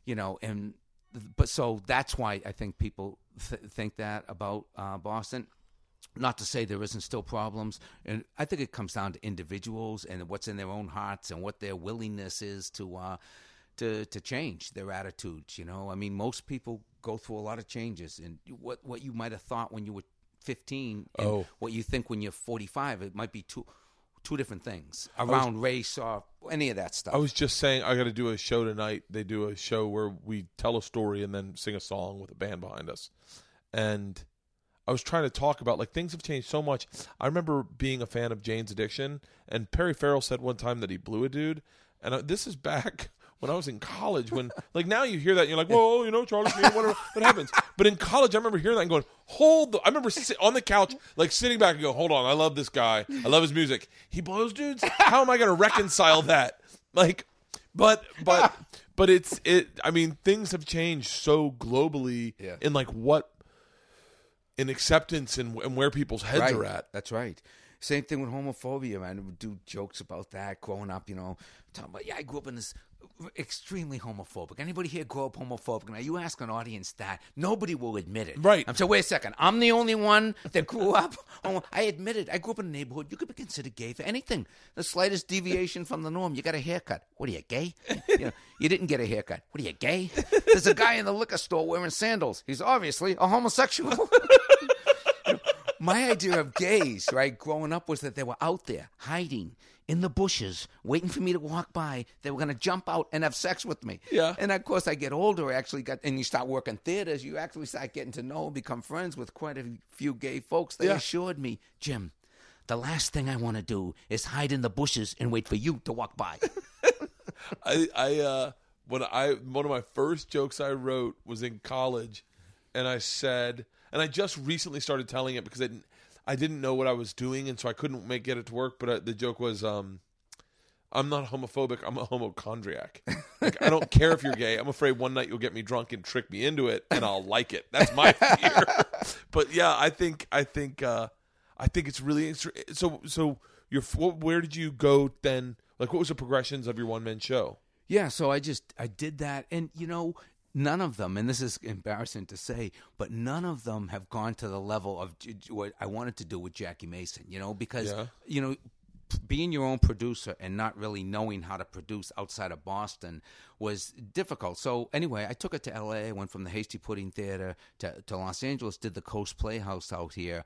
you know, and but so that's why I think people th- think that about uh, Boston. Not to say there isn't still problems, and I think it comes down to individuals and what's in their own hearts and what their willingness is to uh, to to change their attitudes. You know, I mean, most people go through a lot of changes, and what what you might have thought when you were fifteen, and Oh. what you think when you're forty five, it might be two two different things around race or any of that stuff. I was just saying I got to do a show tonight. They do a show where we tell a story and then sing a song with a band behind us. And I was trying to talk about like things have changed so much. I remember being a fan of Jane's Addiction, and Perry Farrell said one time that he blew a dude. And this is back when I was in college. When like now you hear that and you're like, whoa, you know, Charlie Sheen, whatever, what happens? But in college, I remember hearing that and going, hold. The, I remember sit, on the couch, like sitting back and go, hold on, I love this guy. I love his music. He blows dudes. How am I going to reconcile that? Like, but but but it's it. I mean, things have changed so globally Yeah. in like what in acceptance and, and where people's heads right. are at. That's right. Same thing with homophobia, man. We do jokes about that growing up, you know. Talking about, yeah, I grew up in this extremely homophobic. Anybody here grow up homophobic? Now, you ask an audience that, nobody will admit it. Right. I'm saying, wait a second. I'm the only one that grew up. I admit it. I grew up in a neighborhood. You could be considered gay for anything. The slightest deviation from the norm. You got a haircut. What are you, gay? You, know, you didn't get a haircut. What are you, gay? There's a guy in the liquor store wearing sandals. He's obviously a homosexual. my idea of gays, right, growing up was that they were out there hiding in the bushes, waiting for me to walk by. They were going to jump out and have sex with me. Yeah. And of course, I get older. I actually got, and you start working theaters. You actually start getting to know, become friends with quite a few gay folks. They Yeah. assured me, Jim, the last thing I want to do is hide in the bushes and wait for you to walk by. I, I uh when I one of my first jokes I wrote was in college, and I said, and I just recently started telling it because I didn't, I didn't know what I was doing, and so I couldn't make get it to work. But I, the joke was, um, I'm not homophobic. I'm a homochondriac. Like, I don't care if you're gay. I'm afraid one night you'll get me drunk and trick me into it, and I'll like it. That's my fear. but yeah, I think I think uh, I think it's really inter- so. So your where did you go then? Like, what was the progressions of your one man show? Yeah, so I just I did that, and you know, none of them, and this is embarrassing to say, but none of them have gone to the level of what I wanted to do with Jackie Mason. You know, because Yeah. you know. Being your own producer and not really knowing how to produce outside of Boston was difficult. So anyway, I took it to L.A. I went from the Hasty Pudding Theater to, to Los Angeles. Did the Coast Playhouse out here,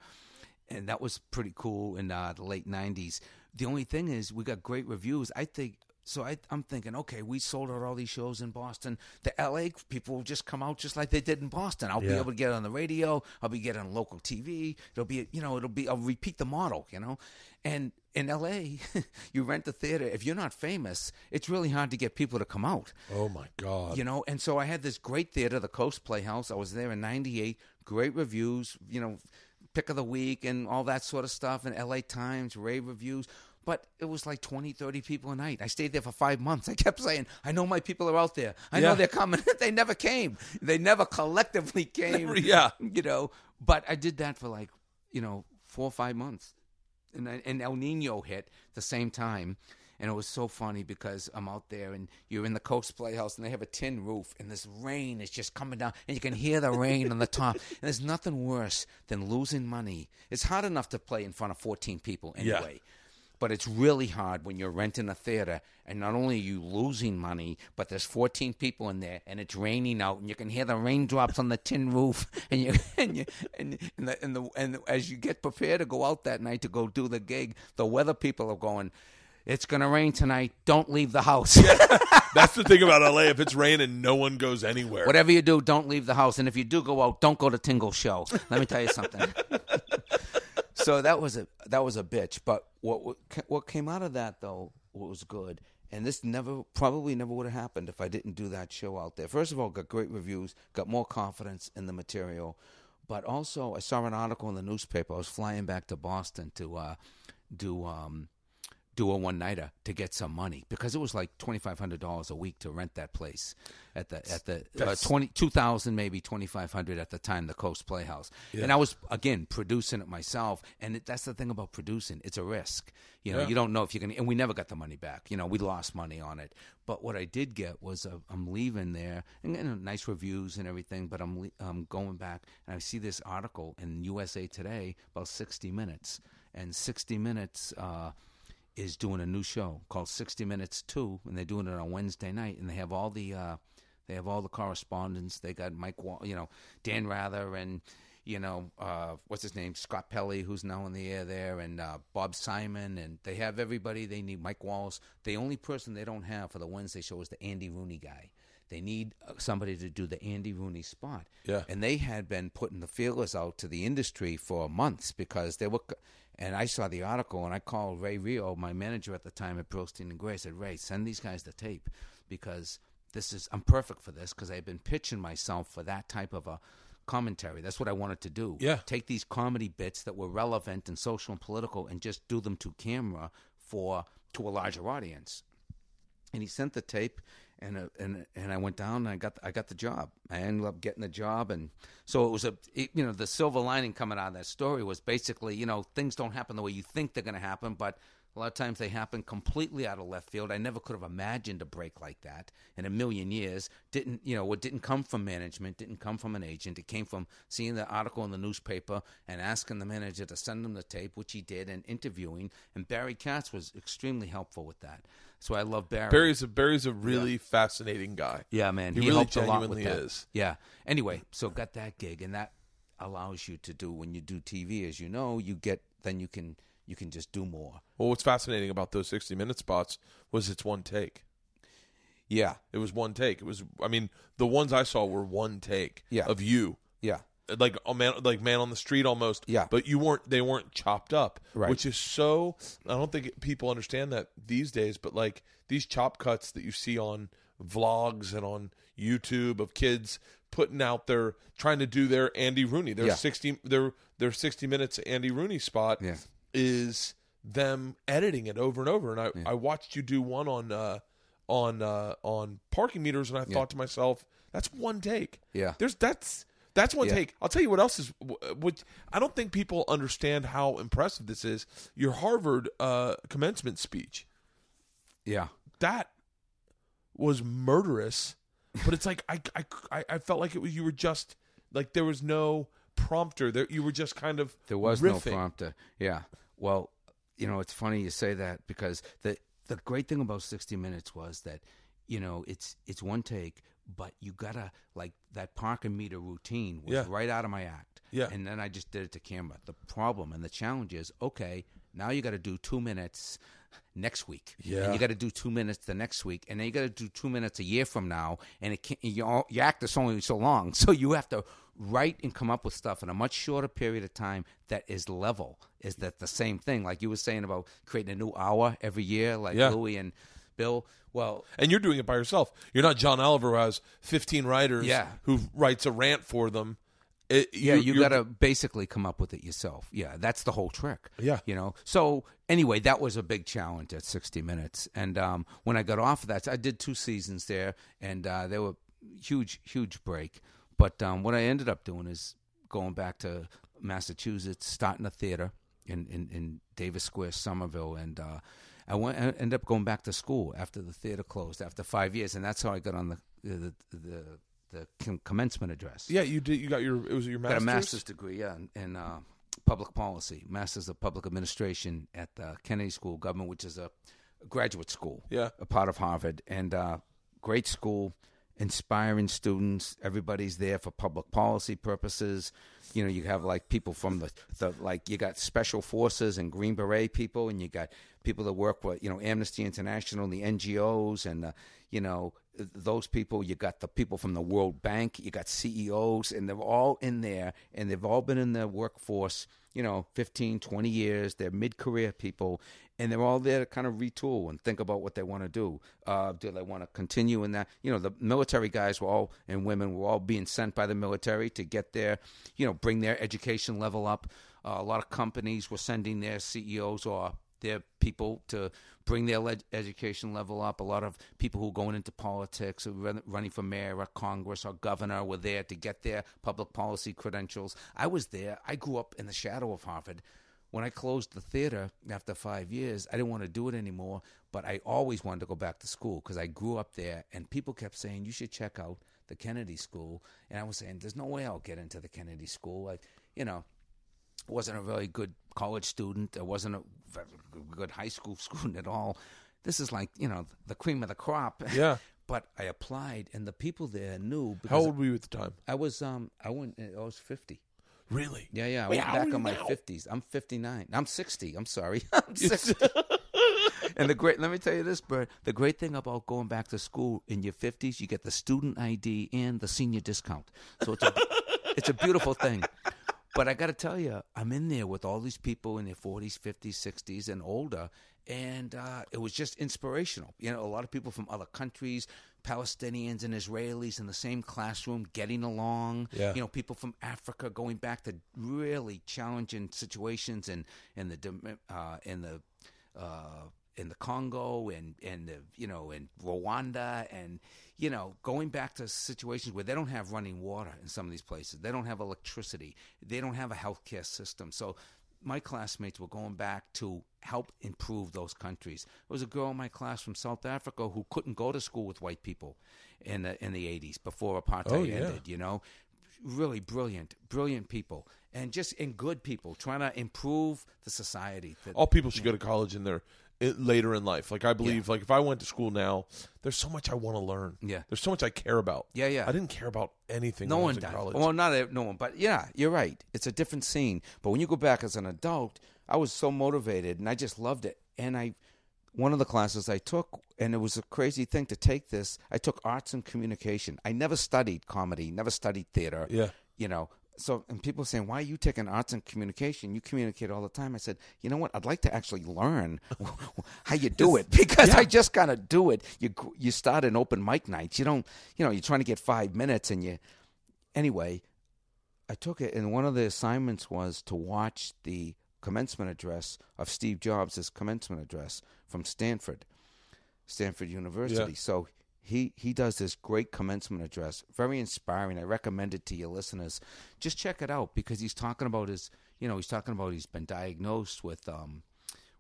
and that was pretty cool in uh, the late '90s. The only thing is, we got great reviews. I think so. I, I'm thinking, okay, we sold out all these shows in Boston. The LA people will just come out just like they did in Boston. I'll be able to get on the radio. I'll be getting on local TV. It'll be, you know, it'll be. I'll repeat the model, you know. And in LA, you rent the theater. If you're not famous, it's really hard to get people to come out Oh my god! you know and so i had this great theater the coast playhouse i was there in 98 great reviews you know pick of the week and all that sort of stuff and la times rave reviews but it was like 20 30 people a night i stayed there for five months i kept saying i know my people are out there i Yeah. know they're coming they never came they never collectively came Never- yeah. you know but i did that for like you know four or five months and, I- and El Nino hit the same time. And it was so funny because I'm out there and you're in the Coast Playhouse and they have a tin roof and this rain is just coming down and you can hear the rain on the top. And there's nothing worse than losing money. It's hard enough to play in front of 14 people Yeah. But it's really hard when you're renting a theater and not only are you losing money, but there's 14 people in there and it's raining out and you can hear the raindrops on the tin roof and you and you and and, the, and, the, and as you get prepared to go out that night to go do the gig, the weather people are going. It's gonna rain tonight. Don't leave the house. That's the thing about LA. If it's raining, no one goes anywhere. Whatever you do, don't leave the house. And if you do go out, don't go to Tingle show. Let me tell you something. So that was a that was a bitch. But what what came out of that though was good. And this never probably never would have happened if I didn't do that show out there. First of all, got great reviews, got more confidence in the material, but also I saw an article in the newspaper. I was flying back to Boston to uh, do um, do a one nighter to get some money because it was like twenty five hundred dollars a week to rent that place at the at the uh, twenty two thousand maybe twenty five hundred at the time the Coast Playhouse and I was again producing it myself and it, that's the thing about producing it's a risk you know Yeah. you don't know if you're gonna and we never got the money back you know we lost money on it but what I did get was uh, I'm leaving there and nice reviews and everything but I'm I'm going back and I see this article in USA Today about sixty minutes and sixty minutes. Uh, is doing a new show called 60 Minutes 2 and they're doing it on Wednesday night and they have all the uh they have all the correspondents. They got Mike Wall, you know Dan Rather and you know uh what's his name? Scott Pelley, who's now in the air there and uh Bob Simon and they have everybody they need. Mike Wallace. The only person they don't have for the Wednesday show is the Andy Rooney guy they need uh, somebody to do the Andy Rooney spot Yeah. and they had been putting the feelers out to the industry for months because they were and I saw the article and I called Ray Rio, my manager at the time at Brillstein and Grey. I said, Ray, send these guys the tape because this is I'm perfect for this because I've been pitching myself for that type of a commentary. That's what I wanted to do. Yeah. Take these comedy bits that were relevant and social and political and just do them to camera for to a larger audience and he sent the tape and uh, and and I went down and I got I got the job. I ended up getting the job and so it was a it, you know the silver lining coming out of that story was basically you know things don't happen the way you think they're going to happen but a lot of times they happen completely out of left field. I never could have imagined a break like that in a million years. Didn't you know? It didn't come from management. Didn't come from an agent. It came from seeing the article in the newspaper and asking the manager to send him the tape, which he did, and interviewing. And Barry Katz was extremely helpful with that. So I love Barry. Barry's a Barry's a really fascinating guy. Yeah, man, He he, really helped a lot with that. is. Yeah. Anyway, so got that gig, and that allows you to do when you do TV, as you know, you get then you can you can just do more. Well, what's fascinating about those 60 minute spots was it's one take. Yeah, It was one take. It was I mean, the ones I saw were one take Yeah. of you. yeah, Like a man like man on the street almost. Yeah. But you weren't they weren't chopped up. Right. Which is so I don't think people understand that these days, but like these chop cuts that you see on vlogs and on YouTube of kids putting out their trying to do their Andy Rooney. Their Yeah. 60 their their 60 minutes Andy Rooney spot Yeah. Is them editing it over and over. And I, I watched you do one on uh, on uh, on parking meters, and I thought to myself, that's one take. Yeah. there's that's that's one Yeah. take. I'll tell you what else is. Which I don't think people understand how impressive this is. Your Harvard uh, commencement speech yeah, that was murderous, but it's like I I I- I felt like it was you were just like there was no prompter there. You were just kind of there was riffing. no prompter. Yeah, well, you know, it's funny you say that because the the great thing about 60 minutes was that you know it's it's one take but you gotta like that parking meter routine was Yeah. right out of my act Yeah. and then i just did it to camera the problem and the challenge is okay now you got to do two minutes next week Yeah. and you got to do two minutes the next week and then you got to do two minutes a year from now and it can't your, your act is only so long so you have to write and come up with stuff in a much shorter period of time that is level is that the same thing like you were saying about creating a new hour every year like Yeah. louis and bill well And you're doing it by yourself. You're not John Oliver who has 15 writers Yeah. who writes a rant for them. It, yeah, you, got to basically come up with it yourself. Yeah, that's the whole trick. Yeah. you know. So anyway, that was a big challenge at 60 minutes. And um, when I got off of that, I did two seasons there, and uh, they were huge, huge break. But um, what I ended up doing is going back to Massachusetts, starting a theater in in, in Davis Square, Somerville, and. Uh, I went. I ended up going back to school after the theater closed after five years, and that's how I got on the the the, the, the commencement address Yeah, you did. You got your. It was your master's. got a master's degree, yeah, in, in uh, public policy, master's of public administration at the Kennedy School of Government, which is a graduate school, Yeah. a part of Harvard, and uh, great school, inspiring students. Everybody's there for public policy purposes. You know, you have like people from the, the like you got special forces and Green Beret people, and you got people that work with you know Amnesty International, the NGOs, and uh, you know those people. You got the people from the World Bank. You got CEOs, and they're all in there, and they've all been in the workforce. You know, 15, 20 years. They're mid-career people, and they're all there to kind of retool and think about what they want to do. Uh, do they want to continue in that? You know, the military guys were all and women were all being sent by the military to get their, you know, bring their education level up. Uh, a lot of companies were sending their CEOs or their people to bring their le- education level up. A lot of people who are going into politics, running for mayor or Congress or governor, were there to get their public policy credentials. I was there. I grew up in the shadow of Harvard. When I closed the theater after five years, I didn't want to do it anymore, but I always wanted to go back to school because I grew up there, and people kept saying, You should check out the Kennedy School. And I was saying, There's no way I'll get into the Kennedy School. I, you know, wasn't a very good college student. I wasn't a good high school student at all. This is like you know the cream of the crop. Yeah. but I applied, and the people there knew. How old were you at the time? I was um I went I was fifty. Really? Yeah, yeah. I Wait, went back on my fifties. I'm fifty nine. I'm sixty. I'm sorry. I'm sixty. and the great let me tell you this, Bert. The great thing about going back to school in your fifties, you get the student ID and the senior discount. So it's a it's a beautiful thing. But I got to tell you, I'm in there with all these people in their 40s, 50s, 60s, and older, and uh, it was just inspirational. You know, a lot of people from other countries, Palestinians and Israelis in the same classroom, getting along. Yeah. You know, people from Africa going back to really challenging situations in in the uh, in the uh, in the Congo and and the you know in Rwanda and you know going back to situations where they don't have running water in some of these places they don't have electricity they don't have a healthcare system so my classmates were going back to help improve those countries. There was a girl in my class from South Africa who couldn't go to school with white people in the in the 80s before apartheid Oh, yeah. ended, you know. Really brilliant, brilliant people and just and good people trying to improve the society. The- All people should go to college in their it, later in life. Like I believe, like if I went to school now, there's so much I want to learn. Yeah. there's so much I care about. Yeah, yeah. I didn't care about anything. No one does. college. Well, not a, no one, but yeah, you're right. It's a different scene. But when you go back as an adult, I was so motivated and I just loved it. And I, one of the classes I took, and it was a crazy thing to take this. I took arts and communication. I never studied comedy, never studied theater. Yeah. You know, so and people saying, "Why are you taking arts and communication? You communicate all the time." I said, "You know what? I'd like to actually learn how you do it because I just gotta do it. You you start an open mic night You don't, you know, you're trying to get five minutes, and you anyway. I took it, and one of the assignments was to watch the commencement address of Steve Jobs' commencement address from Stanford, Stanford University. Yeah. So he he does this great commencement address, very inspiring. I recommend it to your listeners. Just check it out because he's talking about his, you know, he's talking about he's been diagnosed with um,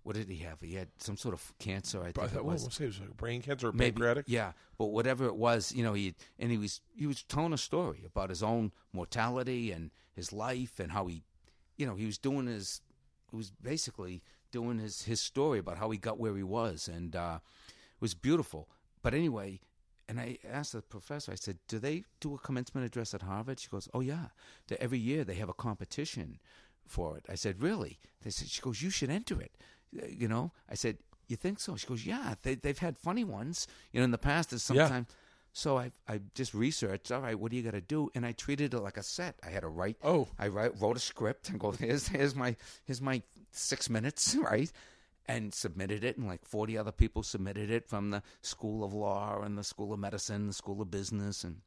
what did he have? He had some sort of cancer. I I think thought, it was we'll say it was like brain cancer or maybe pancreatic. yeah but whatever it was you know he and he was he was telling a story about his own mortality and his life and how he you know he was doing his he was basically doing his his story about how he got where he was and uh it was beautiful but anyway and I asked the professor, I said, Do they do a commencement address at Harvard? She goes, Oh, yeah. They, every year they have a competition for it. I said, Really? They said, She goes, You should enter it. Uh, You know? I said, You think so? She goes, Yeah. They, they've had funny ones. You know, in the past, there's Yeah. sometimes. So I I just researched. All right, what do you got to do? And I treated it like a set. I had to write. Oh. I write, wrote a script and go. Here's here's my here's my six minutes, right? And submitted it, and like forty other people submitted it from the School of Law and the School of Medicine, the School of Business, and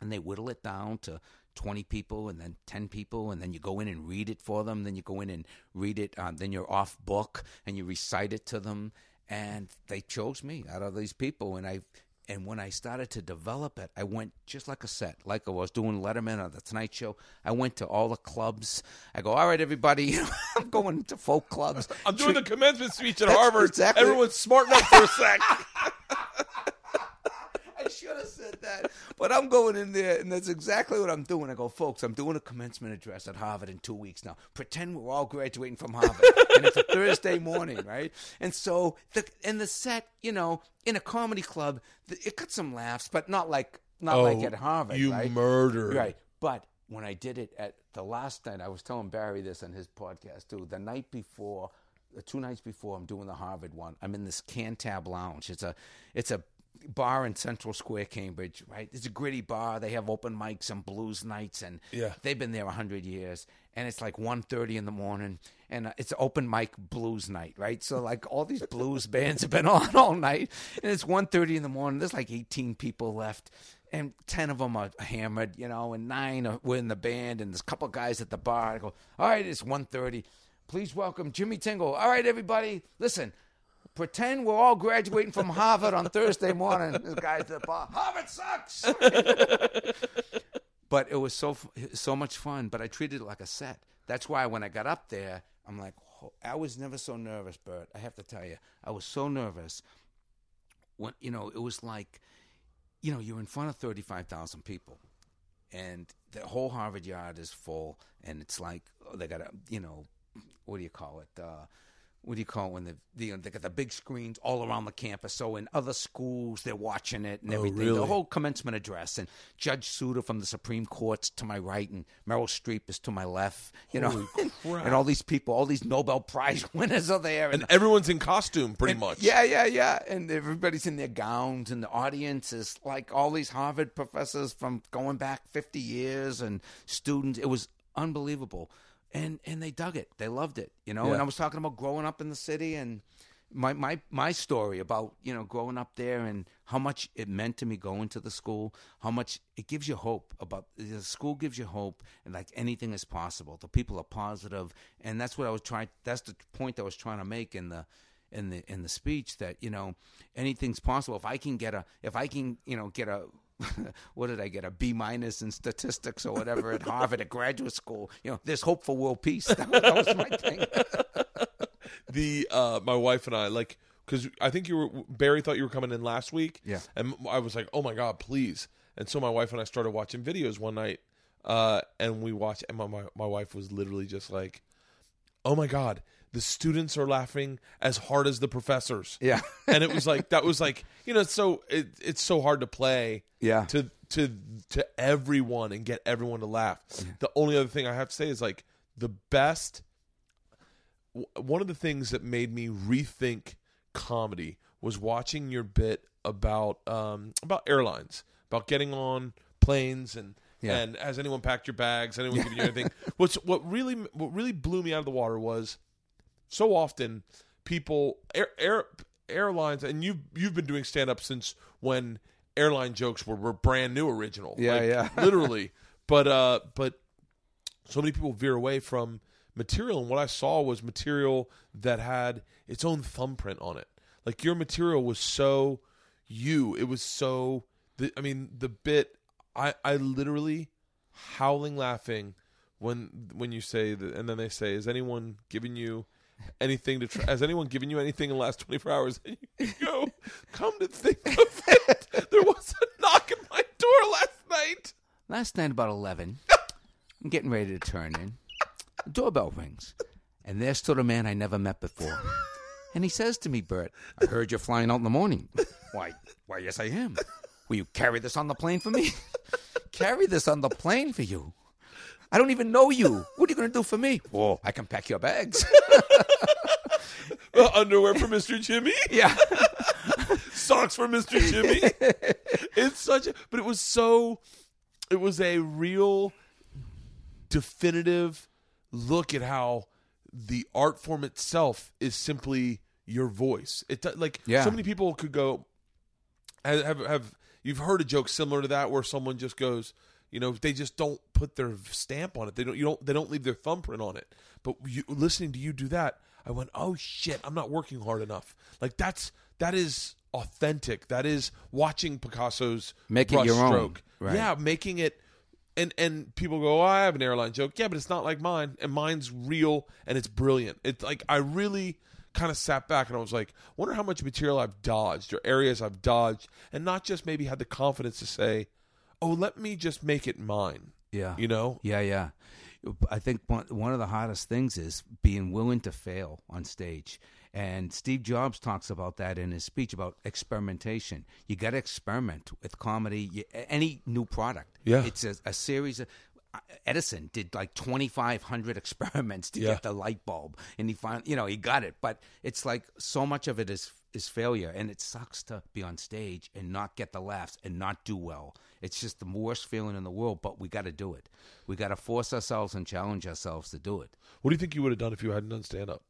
and they whittle it down to 20 people and then 10 people and then you go in and read it for them then you go in and read it um, then you're off book and you recite it to them and they chose me out of these people and i and when i started to develop it i went just like a set like i was doing letterman or the tonight show i went to all the clubs i go all right everybody i'm going to folk clubs I'm doing the commencement speech at That's Harvard. exactly- Everyone's smarting up for a sec. Should have said that. But I'm going in there, and that's exactly what I'm doing. I go, folks, I'm doing a commencement address at Harvard in two weeks now. Pretend we're all graduating from Harvard. and it's a Thursday morning, right? And so, the and the set, you know, in a comedy club, it got some laughs, but not like not like Oh, at Harvard. you right? murdered. Right. But when I did it at the last night, I was telling Barry this on his podcast too. The night before, the two nights before, I'm doing the Harvard one. I'm in this Cantab Lounge. It's a, it's a bar in Central Square, Cambridge. Right. It's a gritty bar. They have open mics and blues nights, and Yeah. they've been there a hundred years. And it's like 1.30 in the morning, and uh, it's open mic blues night, right? So like all these blues bands have been on all night, and it's 1.30 in the morning. There's like 18 people left, and 10 of them are hammered, you know, and nine are, were in the band, and there's a couple guys at the bar. I go, all right, it's 1.30. Please welcome Jimmy Tingle. All right, everybody, listen. Pretend we're all graduating from Harvard on Thursday morning. This guy's the bar. Harvard sucks. but it was so so much fun. But I treated it like a set. That's why when I got up there, I'm like, "Ho- I was never so nervous, Bert. I have to tell you, I was so nervous. When you know, it was like, you know, you're in front of thirty five thousand people, and the whole Harvard yard is full, and it's like oh, they got a, you know, what do you call it? Uh, what do you call it when the, the they got the big screens all around the campus? So in other schools, they're watching it and oh, everything. really? The whole commencement address and Judge Souter from the Supreme Court's to my right, and Meryl Streep is to my left. You know, and all these people, all these Nobel Prize winners are there, And everyone's in costume, pretty and- much. Yeah, yeah, yeah. And everybody's in their gowns, and the audience is like all these Harvard professors from going back 50 years and students. It was unbelievable. And and they dug it. They loved it, you know. Yeah. And I was talking about growing up in the city and my, my my story about, you know, growing up there and how much it meant to me going to the school, how much it gives you hope about the school gives you hope and like anything is possible. The people are positive and that's what I was trying that's the point I was trying to make in the in the in the speech that you know anything's possible if i can get a if i can you know get a what did i get a b minus in statistics or whatever at harvard at graduate school you know there's hope for world peace that, was- that was my thing the uh my wife and I like because I think you were Barry thought you were coming in last week. Yeah. and I was like, oh my god, please. And so my wife and I started watching videos one night, uh, and we watched, and my, my my wife was literally just like, oh my god, the students are laughing as hard as the professors. Yeah. and it was like that was like you know it's so it, it's so hard to play. Yeah. to to to everyone and get everyone to laugh. The only other thing I have to say is like the best w- one of the things that made me rethink comedy was watching your bit about um, about airlines, about getting on planes and Yeah. and has anyone packed your bags? Anyone giving you anything? What's what really what really blew me out of the water was so often people air, air airlines and you you've been doing stand up since when airline jokes were, were brand new original. Yeah, Like, yeah. literally. But uh but so many people veer away from material and what i saw was material that had its own thumbprint on it like your material was so you it was so the, i mean the bit i i literally howling laughing when when you say that and then they say is anyone giving you anything to try has anyone given you anything in the last 24 hours? And you go come to think of it there was a knock at my door last night. Last night about 11 i'm getting ready to turn in. The doorbell rings and there stood a man i never met before. And he says to me bert i heard you're flying out in the morning. Why why yes i am. Will you carry this on the plane for me? Carry this on the plane for you? I don't even know you. What are you going to do for me? Well i can pack your bags Uh, underwear for mr jimmy yeah socks for Mr. Jimmy. it's such a, but it was so, it was a real definitive look at how the art form itself is simply your voice. It like Yeah. so many people could go have, have have you've heard a joke similar to that where someone just goes, you know, they just don't put their stamp on it. They don't you don't they don't leave their thumbprint on it. But you, listening to you do that, I went, "Oh shit, I'm not working hard enough." Like that's that is authentic. That is watching Picasso's Make it your own. brushstroke. Right. Yeah, making it and and people go, oh, I have an airline joke. Yeah, but it's not like mine, and mine's real and it's brilliant. It's like I really kind of sat back and I was like, wonder how much material I've dodged or areas I've dodged, and not just maybe had the confidence to say, oh, let me just make it mine. Yeah. You know, Yeah, yeah. I think one one of the hardest things is being willing to fail on stage. And Steve Jobs talks about that in his speech about experimentation. You got to experiment with comedy, you, any new product. Yeah. It's a, a series of. Uh, Edison did like 2,500 experiments to Yeah. get the light bulb, and he found, you know, he got it. But it's like so much of it is is failure, and it sucks to be on stage and not get the laughs and not do well. It's just the worst feeling in the world, but we got to do it. We got to force ourselves and challenge ourselves to do it. what do you think you would have done if you hadn't done stand up?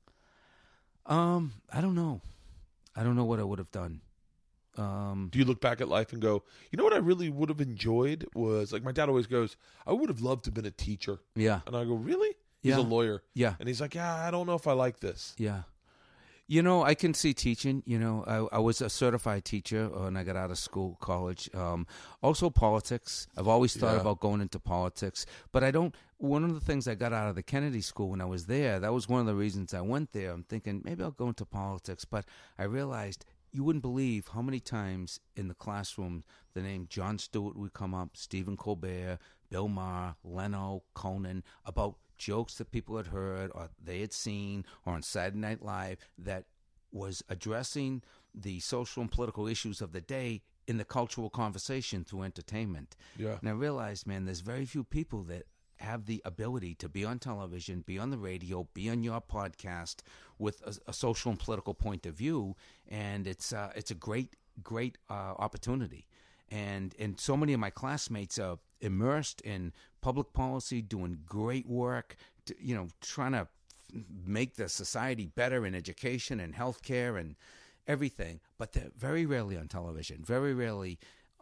Um, I don't know. I don't know what I would have done. Um, Do you look back at life and go, you know what I really would have enjoyed was like my dad always goes, I would have loved to have been a teacher. yeah, And I go, really? He's Yeah. a lawyer. Yeah. And he's like, yeah, I don't know if I like this. Yeah. You know, I can see teaching. You know, I, I was a certified teacher when I got out of school, college. Um, also, politics. I've always thought Yeah. about going into politics, but I don't. One of the things I got out of the Kennedy School when I was there, that was one of the reasons I went there. I'm thinking maybe I'll go into politics, but I realized you wouldn't believe how many times in the classroom the name Jon Stewart would come up, Stephen Colbert, Bill Maher, Leno, Conan, about jokes that people had heard or they had seen or on Saturday Night Live that was addressing the social and political issues of the day in the cultural conversation through entertainment. Yeah. And I realized, man, there's very few people that have the ability to be on television, be on the radio, be on your podcast with a, a social and political point of view, and it's uh, it's a great great uh, opportunity. And and so many of my classmates are immersed in public policy, doing great work, to, you know, trying to make the society better in education and healthcare and everything, but they're very rarely on television, very rarely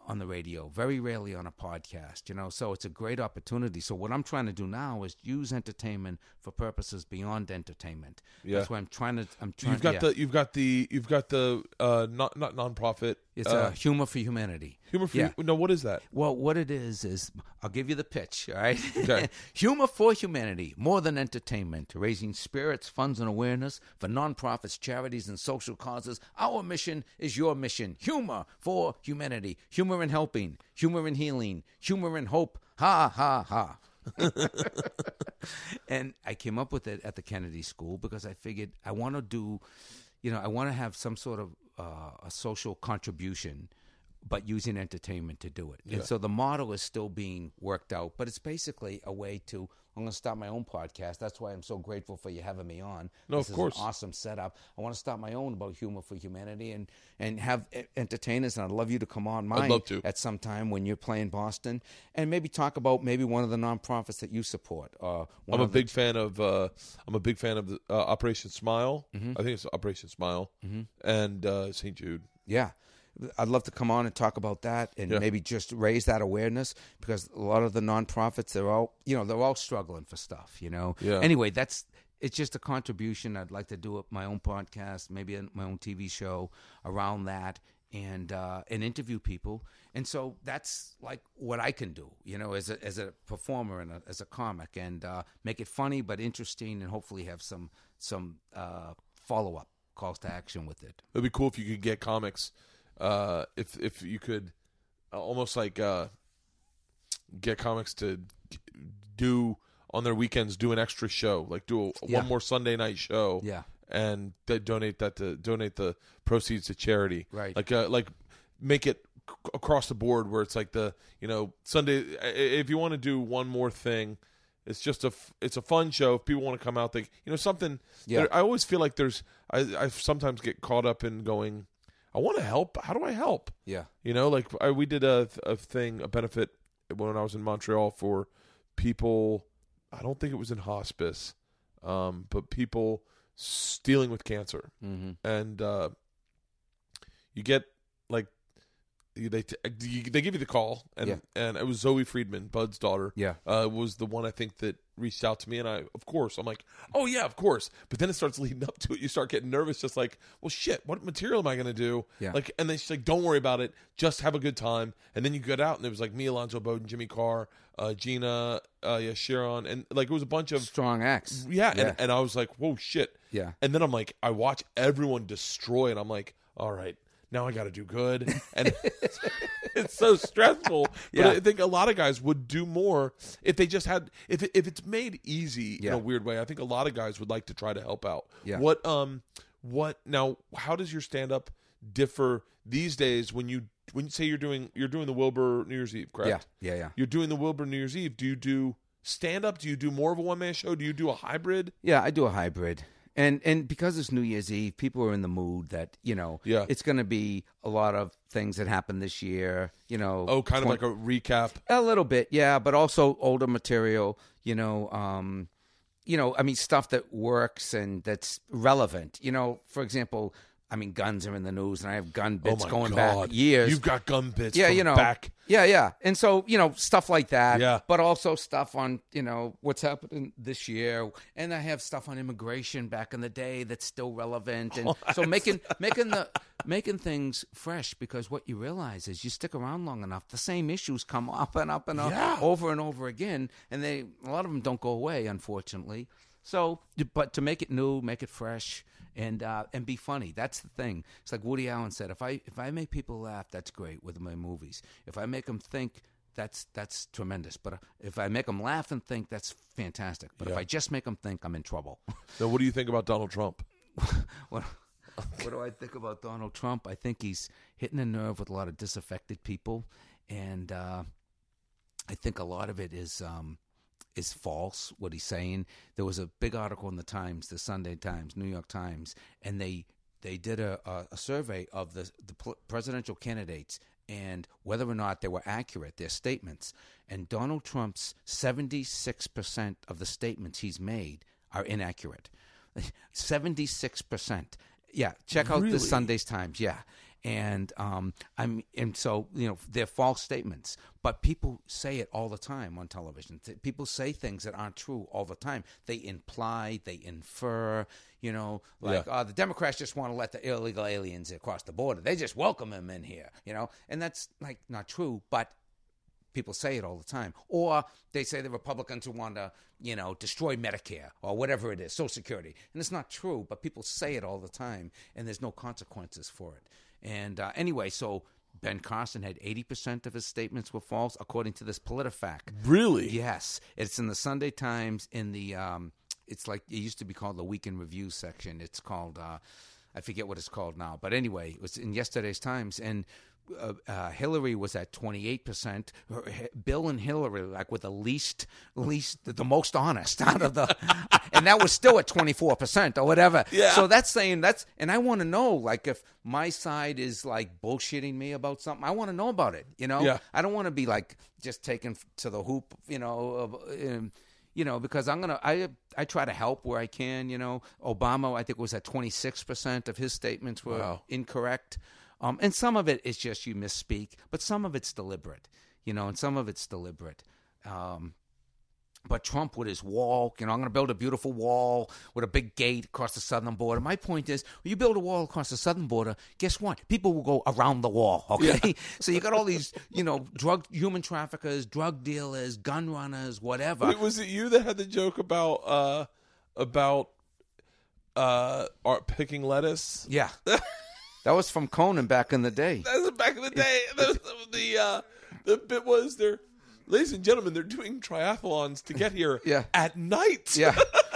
on the radio, very rarely on a podcast, you know. So it's a great opportunity. So what I'm trying to do now is use entertainment for purposes beyond entertainment. Yeah. That's why I'm trying to I'm trying You've got yeah. the you've got the you've got the uh not not nonprofit. It's uh, uh, humor for humanity. humor for yeah. you. No, what is that? Well, what it is is I'll give you the pitch, all right? Okay. Humor for humanity, more than entertainment, raising spirits, funds, and awareness for nonprofits, charities, and social causes. Our mission is your mission. Humor for humanity, humor in helping, humor in healing, humor in hope. Ha ha ha. and I came up with it at the Kennedy School because I figured I want to do, you know, I want to have some sort of uh, a social contribution, but using entertainment to do it. And so the model is still being worked out, but it's basically a way to. I'm going to start my own podcast. That's why I'm so grateful for you having me on. No, this of is course. an awesome setup. I want to start my own about humor for humanity and and have entertainers. And I'd love you to come on mine love to. at some time when you're playing Boston, and maybe talk about maybe one of the nonprofits that you support. Or one I'm a the- big fan of uh I'm a big fan of the uh, Operation Smile. Mm-hmm. I think it's Operation Smile and uh St. Jude. Yeah. I'd love to come on and talk about that and Yeah. maybe just raise that awareness because a lot of the nonprofits they're all you know they're all struggling for stuff you know Yeah. anyway that's it's just a contribution I'd like to do it my own podcast maybe my own TV show around that and uh, and interview people and so that's like what I can do you know as a as a performer and a, as a comic and uh, make it funny but interesting and hopefully have some some uh, follow up calls to action with it It'd be cool if you could get comics uh if if you could uh, almost like uh get comics to do on their weekends do an extra show, like do a, Yeah. one more Sunday night show. Yeah. And they donate that to donate the proceeds to charity. Right. Like uh, like make it c- across the board where it's like the you know Sunday if you want to do one more thing it's just a f- it's a fun show if people want to come out think you know something Yeah. I always feel like there's I I sometimes get caught up in going I want to help. How do I help? Yeah. You know like I, we did a a thing a benefit when I was in Montreal for people I don't think it was in hospice um but people s- dealing with cancer. Mm-hmm. and uh, you get they t- they give you the call and Yeah. and it was Zoe Friedman, Bud's daughter. Yeah. uh, was the one I think that reached out to me, and I of course I'm like, oh yeah, of course. But then it starts leading up to it. You start getting nervous, just like, well, shit, what material am I going to do? Yeah. Like, and then she's like, don't worry about it, just have a good time. And then you get out, and it was like me, Alonzo Bodden, Jimmy Carr, uh, Gina, uh, yeah, Sharon, and like it was a bunch of strong acts. yeah, yeah. And, and I was like, whoa, shit. Yeah. And then I'm like, I watch everyone destroy, and I'm like, all right, now I got to do good. And it's, it's so stressful. But I think a lot of guys would do more if they just had, if, if it's made easy in a weird way. I think a lot of guys would like to try to help out. Yeah. What, um, what, now, how does your stand up differ these days when you, when you say you're doing, you're doing the Wilbur New Year's Eve, correct? Yeah, yeah, yeah. You're doing the Wilbur New Year's Eve. Do you do stand up? Do you do more of a one man show? Do you do a hybrid? Yeah, I do a hybrid. And and because it's New Year's Eve, people are in the mood that, you know, Yeah. it's going to be a lot of things that happened this year, you know. Oh, kind of like a recap. a little bit, yeah, but also older material, you know, um you know, I mean stuff that works and that's relevant. You know, for example, I mean, guns are in the news, and I have gun Oh bits my going God. back years. You've got gun bits. yeah, you know, back. yeah, yeah, and so you know stuff like that. Yeah. but also stuff on you know what's happening this year, and I have stuff on immigration back in the day that's still relevant, and so making making the making things fresh because what you realize is you stick around long enough, the same issues come up and up and up Yeah. over and over again, and they a lot of them don't go away, unfortunately. So, but to make it new, make it fresh, and uh, and be funny. That's the thing. It's like Woody Allen said: if I if I make people laugh, that's great with my movies. If I make them think, that's that's tremendous. But if I make them laugh and think, that's fantastic. But if I just make them think, I'm in trouble. Now, what do you think about Donald Trump? what, what do I think about Donald Trump? I think he's hitting a nerve with a lot of disaffected people, and uh, I think a lot of it is um, is false. What he's saying. There was a big article in the Times, the Sunday Times, New York Times, and they they did a, a, a survey of the the presidential candidates and whether or not they were accurate their statements. And Donald Trump's seventy six percent of the statements he's made are inaccurate. 76%. Yeah, check out Really? the Sunday's Times. Yeah. And um I'm and so, you know, they're false statements, but people say it all the time on television. People say things that aren't true all the time. They imply, they infer, you know, like Yeah. uh, the Democrats just want to let the illegal aliens across the border. They just welcome them in here, you know. And that's like not true, but people say it all the time. Or they say the Republicans who want to, you know, destroy Medicare or whatever it is, Social Security. And it's not true, but people say it all the time, and there's no consequences for it. And uh, anyway, so Ben Carson had 80% of his statements were false, according to this PolitiFact. Really? Yes, it's in the Sunday Times. In the, um, it's like it used to be called the Weekend Review section. It's called, uh, I forget what it's called now, but anyway, it was in yesterday's Times, and uh, uh, Hillary was at twenty eight percent. Bill and Hillary, like with the least, least, the most honest out of the, and that was still at twenty four percent or whatever. Yeah. So that's saying that's, and I want to know, like, if my side is like bullshitting me about something, I want to know about it. You know, Yeah. I don't want to be like just taken to the hoop. You know, of, um, you know, because I'm gonna I I try to help where I can. You know, Obama I think was at 26 percent of his statements were Wow. incorrect, um, and some of it is just you misspeak, but some of it's deliberate. You know, and some of it's deliberate. Um, but Trump with his wall, you know, I'm going to build a beautiful wall with a big gate across the southern border. My point is, when you build a wall across the southern border, guess what? People will go around the wall. Okay, so you got all these, you know, drug human traffickers, drug dealers, gun runners, whatever. Wait, was it you that had the joke about uh about uh art picking lettuce? yeah, that was from Conan back in the day. That was back in the day. The, the uh the bit was there ladies and gentlemen, they're doing triathlons to get here Yeah. at night. Yeah.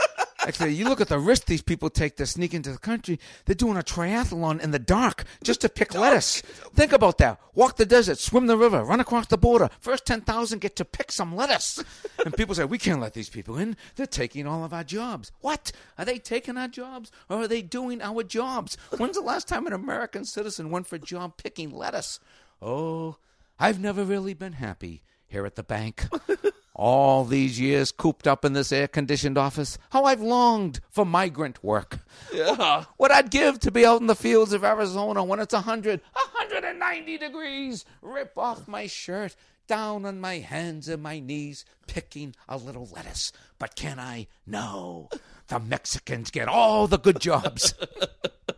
Actually, you look at the risk these people take to sneak into the country. They're doing a triathlon in the dark just to pick lettuce. Think about that. Walk the desert, swim the river, run across the border. First 10,000 get to pick some lettuce. And people say, we can't let these people in. They're taking all of our jobs. What? Are they taking our jobs or are they doing our jobs? When's the last time an American citizen went for a job picking lettuce? Oh, I've never really been happy here at the bank. All these years cooped up in this air conditioned office, how I've longed for migrant work. Yeah. What I'd give to be out in the fields of Arizona when it's 100, 190 degrees. Rip off my shirt, down on my hands and my knees, picking a little lettuce. But can I? No. The Mexicans get all the good jobs.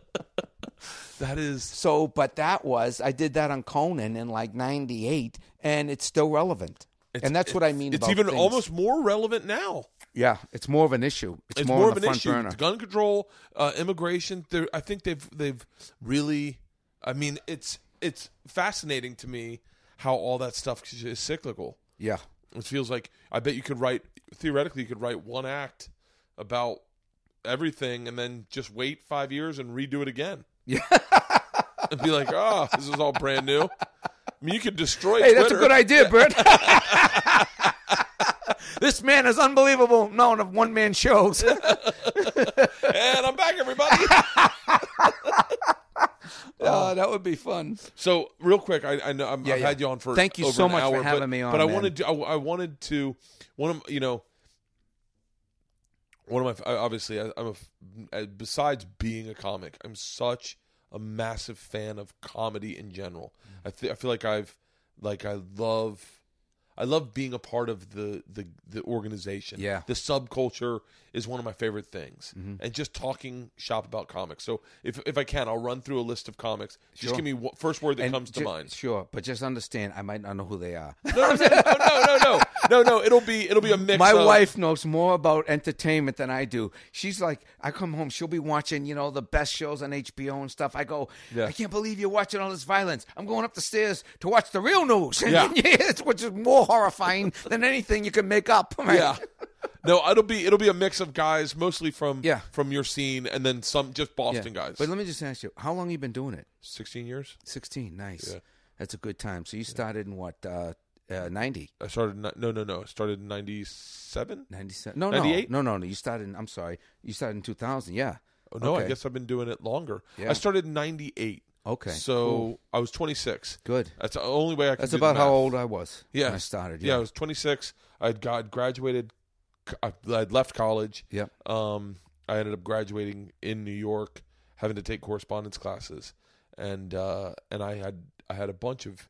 That is so, but that was, I did that on Conan in like 98, and it's still relevant. and that's what I mean it's even things. almost more relevant now. Yeah, it's more of an issue. It's, It's more, more, of an issue. burner. Gun control, uh, immigration. I think they've they've really. I mean, it's it's fascinating to me how all that stuff is cyclical. Yeah, It feels like I bet you could write theoretically you could write one act about everything and then just wait five years and redo it again. Yeah. and be like, oh, this is all brand new. I mean, you could destroy. hey, that's a good idea, Bert. this man is unbelievable. Known of one man shows. And I'm back, everybody. Uh, oh, that would be fun. So real quick, I, I know I'm, Yeah, I've yeah. had you on for Thank you over so an much for hour, having but, me on, But I man. wanted to, I, I wanted to one of you know one of my obviously I, I'm a besides being a comic, I'm such a massive fan of comedy in general. Mm. I th- I feel like I've like I love I love being a part of the the the organization. Yeah. the subculture is one of my favorite things, mm-hmm. and just talking shop about comics. So if if I can, I'll run through a list of comics. Just give me one, first word that And comes to mind. Sure, but just understand, I might not know who they are. No, no, no, no, no, no, no. It'll be it'll be a mix. My of, wife knows more about entertainment than I do. She's like, I come home, she'll be watching, you know, the best shows on HBO and stuff. I go, Yeah. I can't believe you're watching all this violence. I'm going up the stairs to watch the real news, Yeah. Which is more horrifying than anything you can make up. right? Yeah. No, it'll be it'll be a mix of guys, mostly from Yeah. from your scene, and then some just Yeah. Boston guys. But let me just ask you, how long you been doing it? Sixteen years. 16, nice. Yeah. That's a good time. So you started in what, uh, uh, 90? I started. No, no, no. I started in '97. 97? No, 98? no. No, no, no. You started in, I'm sorry, you started in 2000, yeah. Oh, no, I guess I've been doing it longer. Yeah. I started in '98. Okay, So cool. I was 26. Good. That's the only way I can. That's about how old I was Yeah. when I started. Yeah, Yeah. I was 26. I'd got graduated. I- I'd left college. Yeah. Um, I ended up graduating in New York, having to take correspondence classes, and uh, and I had I had a bunch of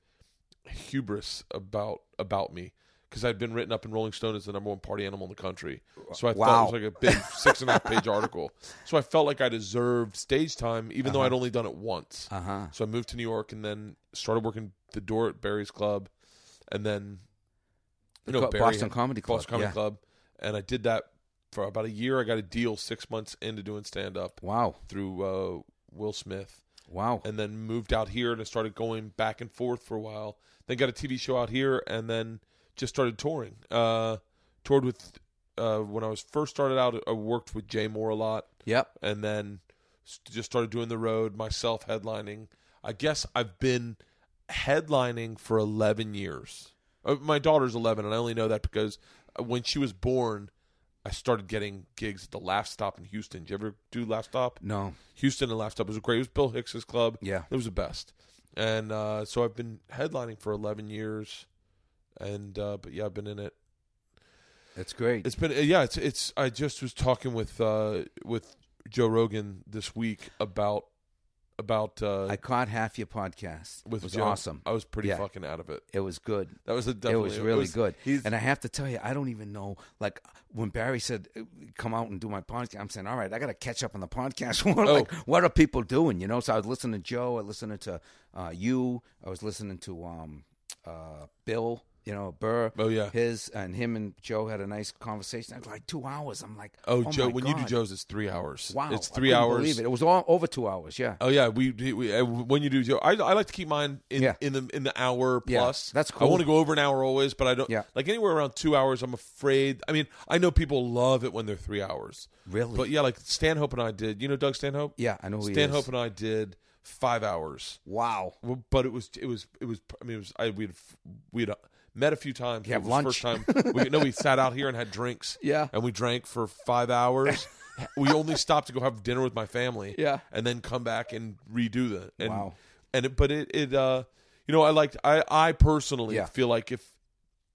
hubris about about me because I'd been written up in Rolling Stone as the number one party animal in the country. So I thought Wow. it was like a big six and a half page article. So I felt like I deserved stage time, even though I'd only done it once. Uh huh. So I moved to New York and then started working the door at Barry's Club, and then you know Barry Boston Comedy Club, Boston Comedy yeah. Club, and I did that for about a year. I got a deal six months into doing stand up Wow. through uh, Will Smith, Wow. and then moved out here and I started going back and forth for a while. Then got a TV show out here, and then just started touring. Uh, toured with uh, when I was first started out. I worked with Jay Mohr a lot Yep. and then just started doing the road myself headlining i guess i've been headlining for 11 years Uh, my daughter's 11 and i only know that because uh, when she was born i started getting gigs at the Laff Stop in houston did you ever do Laff Stop No. houston and Laff Stop was great it was bill hicks's club Yeah. it was the best and uh, so i've been headlining for 11 years and uh, but yeah i've been in it That's great. it's been yeah, it's it's. I just was talking with uh with Joe Rogan this week about about uh I caught half your podcast. with it was Joe. awesome. I was pretty Yeah. fucking out of it. It was good. That was a it was really good. He's, And I have to tell you, I don't even know. Like when Barry said, uh, "Come out and do my podcast," I'm saying, "All right, I got to catch up on the podcast. what, Oh. like, what are people doing?" You know. So I was listening to Joe. I was listening to uh, you. I was listening to um, uh, Bill. You know, Burr. Oh, yeah. His and him and Joe had a nice conversation. It was like two hours. I'm like, oh, oh Joe, when you do Joe's, it's three hours. wow, it's three hours. Believe it. it was all over two hours. Yeah. Oh yeah, we, we uh, when you do Joe, I, I like to keep mine in Yeah. in the in the hour Yeah, plus. that's I want to go over an hour always, but I don't. Yeah. like anywhere around two hours. I'm afraid. I mean, I know people love it when they're three hours. Really? But yeah, like Stanhope and I did. You know Doug Stanhope? Yeah, I know who he Stanhope and I did five hours. Wow. But it was it was it was. I mean, it was. I we had we had met a few times. You have it was the First time we no, we sat out here and had drinks. Yeah. and we drank for five hours. we only stopped to go have dinner with my family. Yeah. and then come back and redo the. And, Wow. And it, but it it uh, you know, I liked. I I personally Yeah. feel like if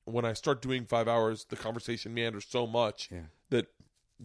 when I start doing five hours, the conversation meanders so much Yeah. that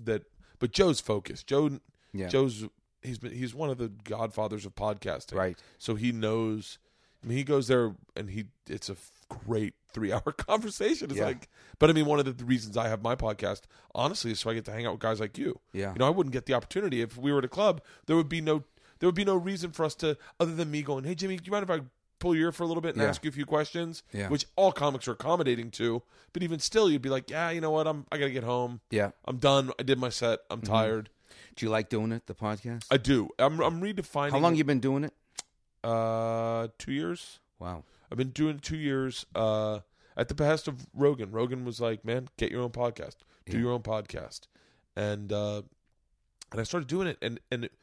that. But Joe's focused. Joe. Yeah. Joe's he's been he's one of the godfathers of podcasting. Right. So he knows. I mean, he goes there and he. It's a great three-hour conversation. It's Yeah. like, but I mean, one of the, the reasons I have my podcast, honestly, is so I get to hang out with guys like you. Yeah. You know, I wouldn't get the opportunity if we were at a club. There would be no. There would be no reason for us to, other than me going, "Hey, Jimmy, do you mind if I pull your ear for a little bit and Yeah. ask you a few questions?" Yeah. Which all comics are accommodating to. But even still, you'd be like, "Yeah, you know what? I'm. I gotta get home. Yeah. I'm done. I did my set. I'm Mm-hmm. tired. Do you like doing it, the podcast? I do. I'm. I'm redefining. How long you been doing it? Uh, two years. Wow. I've been doing two years uh, at the behest of Rogan. Rogan was like, "Man, get your own podcast. Do Yeah. your own podcast," and uh, and I started doing it, and and it,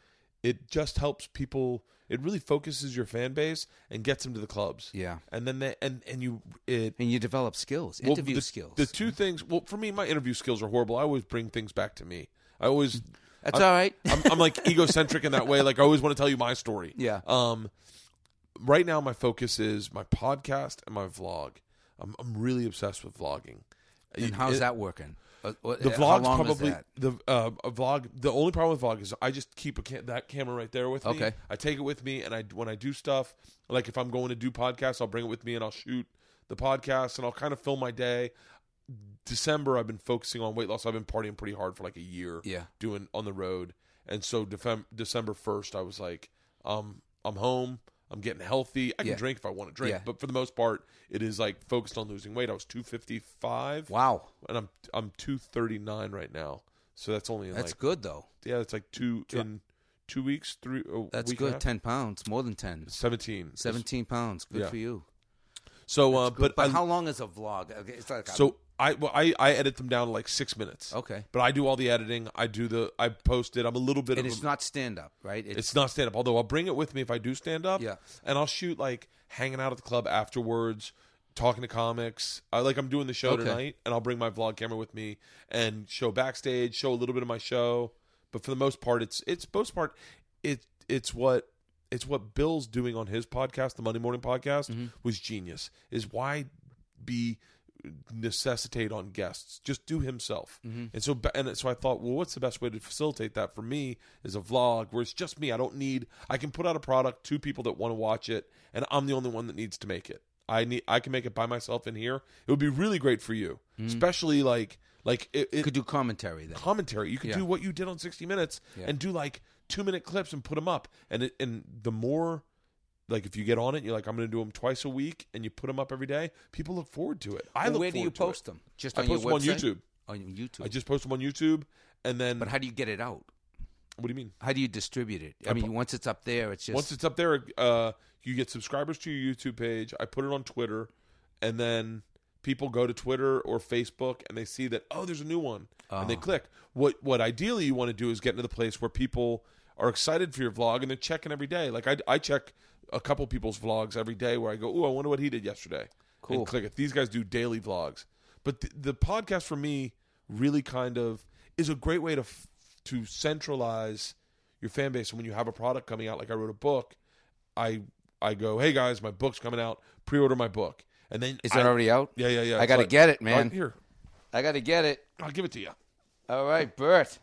it just helps people. It really focuses your fan base and gets them to the clubs. Yeah. and then they and and you it. And you develop skills, well, interview the, skills. The two things. Well, for me, my interview skills are horrible. I always bring things back to me. I always. That's all right. I'm, I'm like egocentric in that way. Like I always want to tell you my story. Yeah. Um, right now my focus is my podcast and my vlog. I'm I'm really obsessed with vlogging. and how's that working? Uh, The vlog's how long is probably the uh, a vlog. The only problem with vlog is I just keep that camera right there with me. Okay. I take it with me, and I when I do stuff like if I'm going to do podcasts, I'll bring it with me and I'll shoot the podcast and I'll kind of film my day. December, I've been focusing on weight loss. I've been partying pretty hard for like a year. Yeah. doing on the road, and so December first, I was like, um, I'm home. I'm getting healthy. I can Yeah. drink if I want to drink, Yeah. but for the most part, it is like focused on losing weight. I was 255 Wow, and I'm I'm two thirty nine right now. So that's only in that's like good though. yeah, it's like two in two weeks, three. A That's week and a good. half? Ten pounds, more than ten. Seventeen. 17 pounds. Good Yeah. for you. So, uh, Good. but, But, I, how long is a vlog? Okay, It's like a- so I well, I I edit them down to like six minutes. Okay. But I do all the editing. I do the I post it. I'm a little bit and of it's a, not stand up, right? It's not stand up. Although I'll bring it with me if I do stand up. Yeah. And I'll shoot like hanging out at the club afterwards, talking to comics. I like I'm doing the show Okay. tonight, and I'll bring my vlog camera with me and show backstage, show a little bit of my show. But for the most part, it's it's most part it it's what it's what Bill's doing on his podcast, the Monday Morning Podcast, Mm-hmm. was genius. Is why be necessitate on guests. Just do himself. Mm-hmm. And so and so I thought, well, what's the best way to facilitate that for me is a vlog where it's just me. I don't need I can put out a product to people that want to watch it and I'm the only one that needs to make it. I need I can make it by myself in here. It would be really great for you. Especially like like it, it Mm-hmm. could do commentary then. commentary. You can Yeah. do what you did on 60 Minutes Yeah. and do like two minute clips and put them up. And it, and the more like if you get on it, you're like I'm going to do them twice a week, and you put them up every day. People look forward to it. I Well, look where do you to it. post them? Just I on post them on? YouTube. On YouTube. I just post them on YouTube, and then but how do you get it out? what do you mean? How do you distribute it? I, I mean, po- once it's up there, it's just Once it's up there, uh, you get subscribers to your YouTube page. I put it on Twitter, and then people go to Twitter or Facebook and they see that oh, there's a new one, and they Oh. click. What what ideally you want to do is get into the place where people are excited for your vlog and they're checking every day. Like I I check a couple people's vlogs every day where I go, oh, I wonder what he did yesterday. Cool. And click it. These guys do daily vlogs, but the, the podcast for me really kind of is a great way to f- to centralize your fan base. And when you have a product coming out, like I wrote a book, I I go, hey guys, my book's coming out. Pre-order my book, and then Is I- it already out? Yeah, yeah, yeah. I got to like- get it, man. here, I got to get it. I'll give it to you. All right, Bert.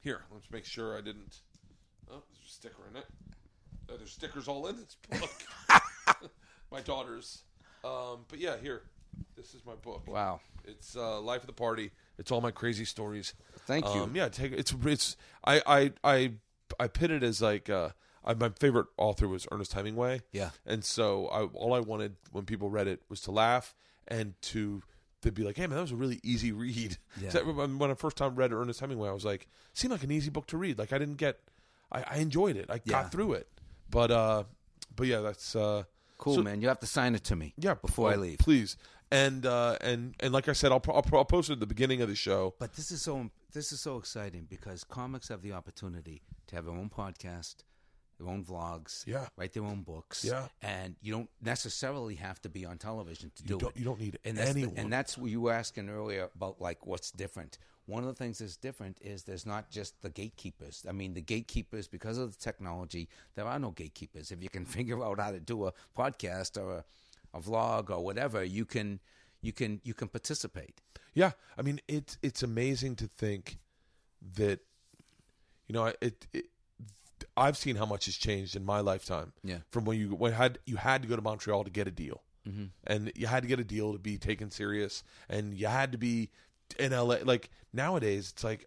Here, let's make sure I didn't. Oh, there's a sticker in it. Oh, there's stickers all in this book. my daughter's. Um, but yeah, here. This is my book. Wow. It's uh, Life of the Party. It's all my crazy stories. Thank you. Um, yeah, take it's it's I I I I pit it as like uh I, my favorite author was Ernest Hemingway. Yeah. and so I all I wanted when people read it was to laugh and to to be like, hey man, that was a really easy read. Yeah. So when when I first time read Ernest Hemingway, I was like, seemed like an easy book to read. Like I didn't get, I, I enjoyed it. I Yeah. got through it. But uh, but yeah, that's uh, Cool, so- man. You have to sign it to me. yeah. Before I oh, leave. please. And uh, and and like I said, I'll, I'll, I'll post it at the beginning of the show. But this is so this is so exciting because comics have the opportunity to have their own podcast, their own vlogs, Yeah. write their own books, Yeah. and you don't necessarily have to be on television to You do it. you don't need and that's the- anyone. and that's what you were asking earlier about like what's different. One of the things that's different is there's not just the gatekeepers. I mean, the gatekeepers because of the technology, there are no gatekeepers. If you can figure out how to do a podcast or a, a vlog or whatever, you can you can you can participate. Yeah, I mean it's it's amazing to think that you know it, it I've seen how much has changed in my lifetime. Yeah. from when you when had you had to go to Montreal to get a deal, mm-hmm. and you had to get a deal to be taken serious, and you had to be in LA. Like nowadays, it's like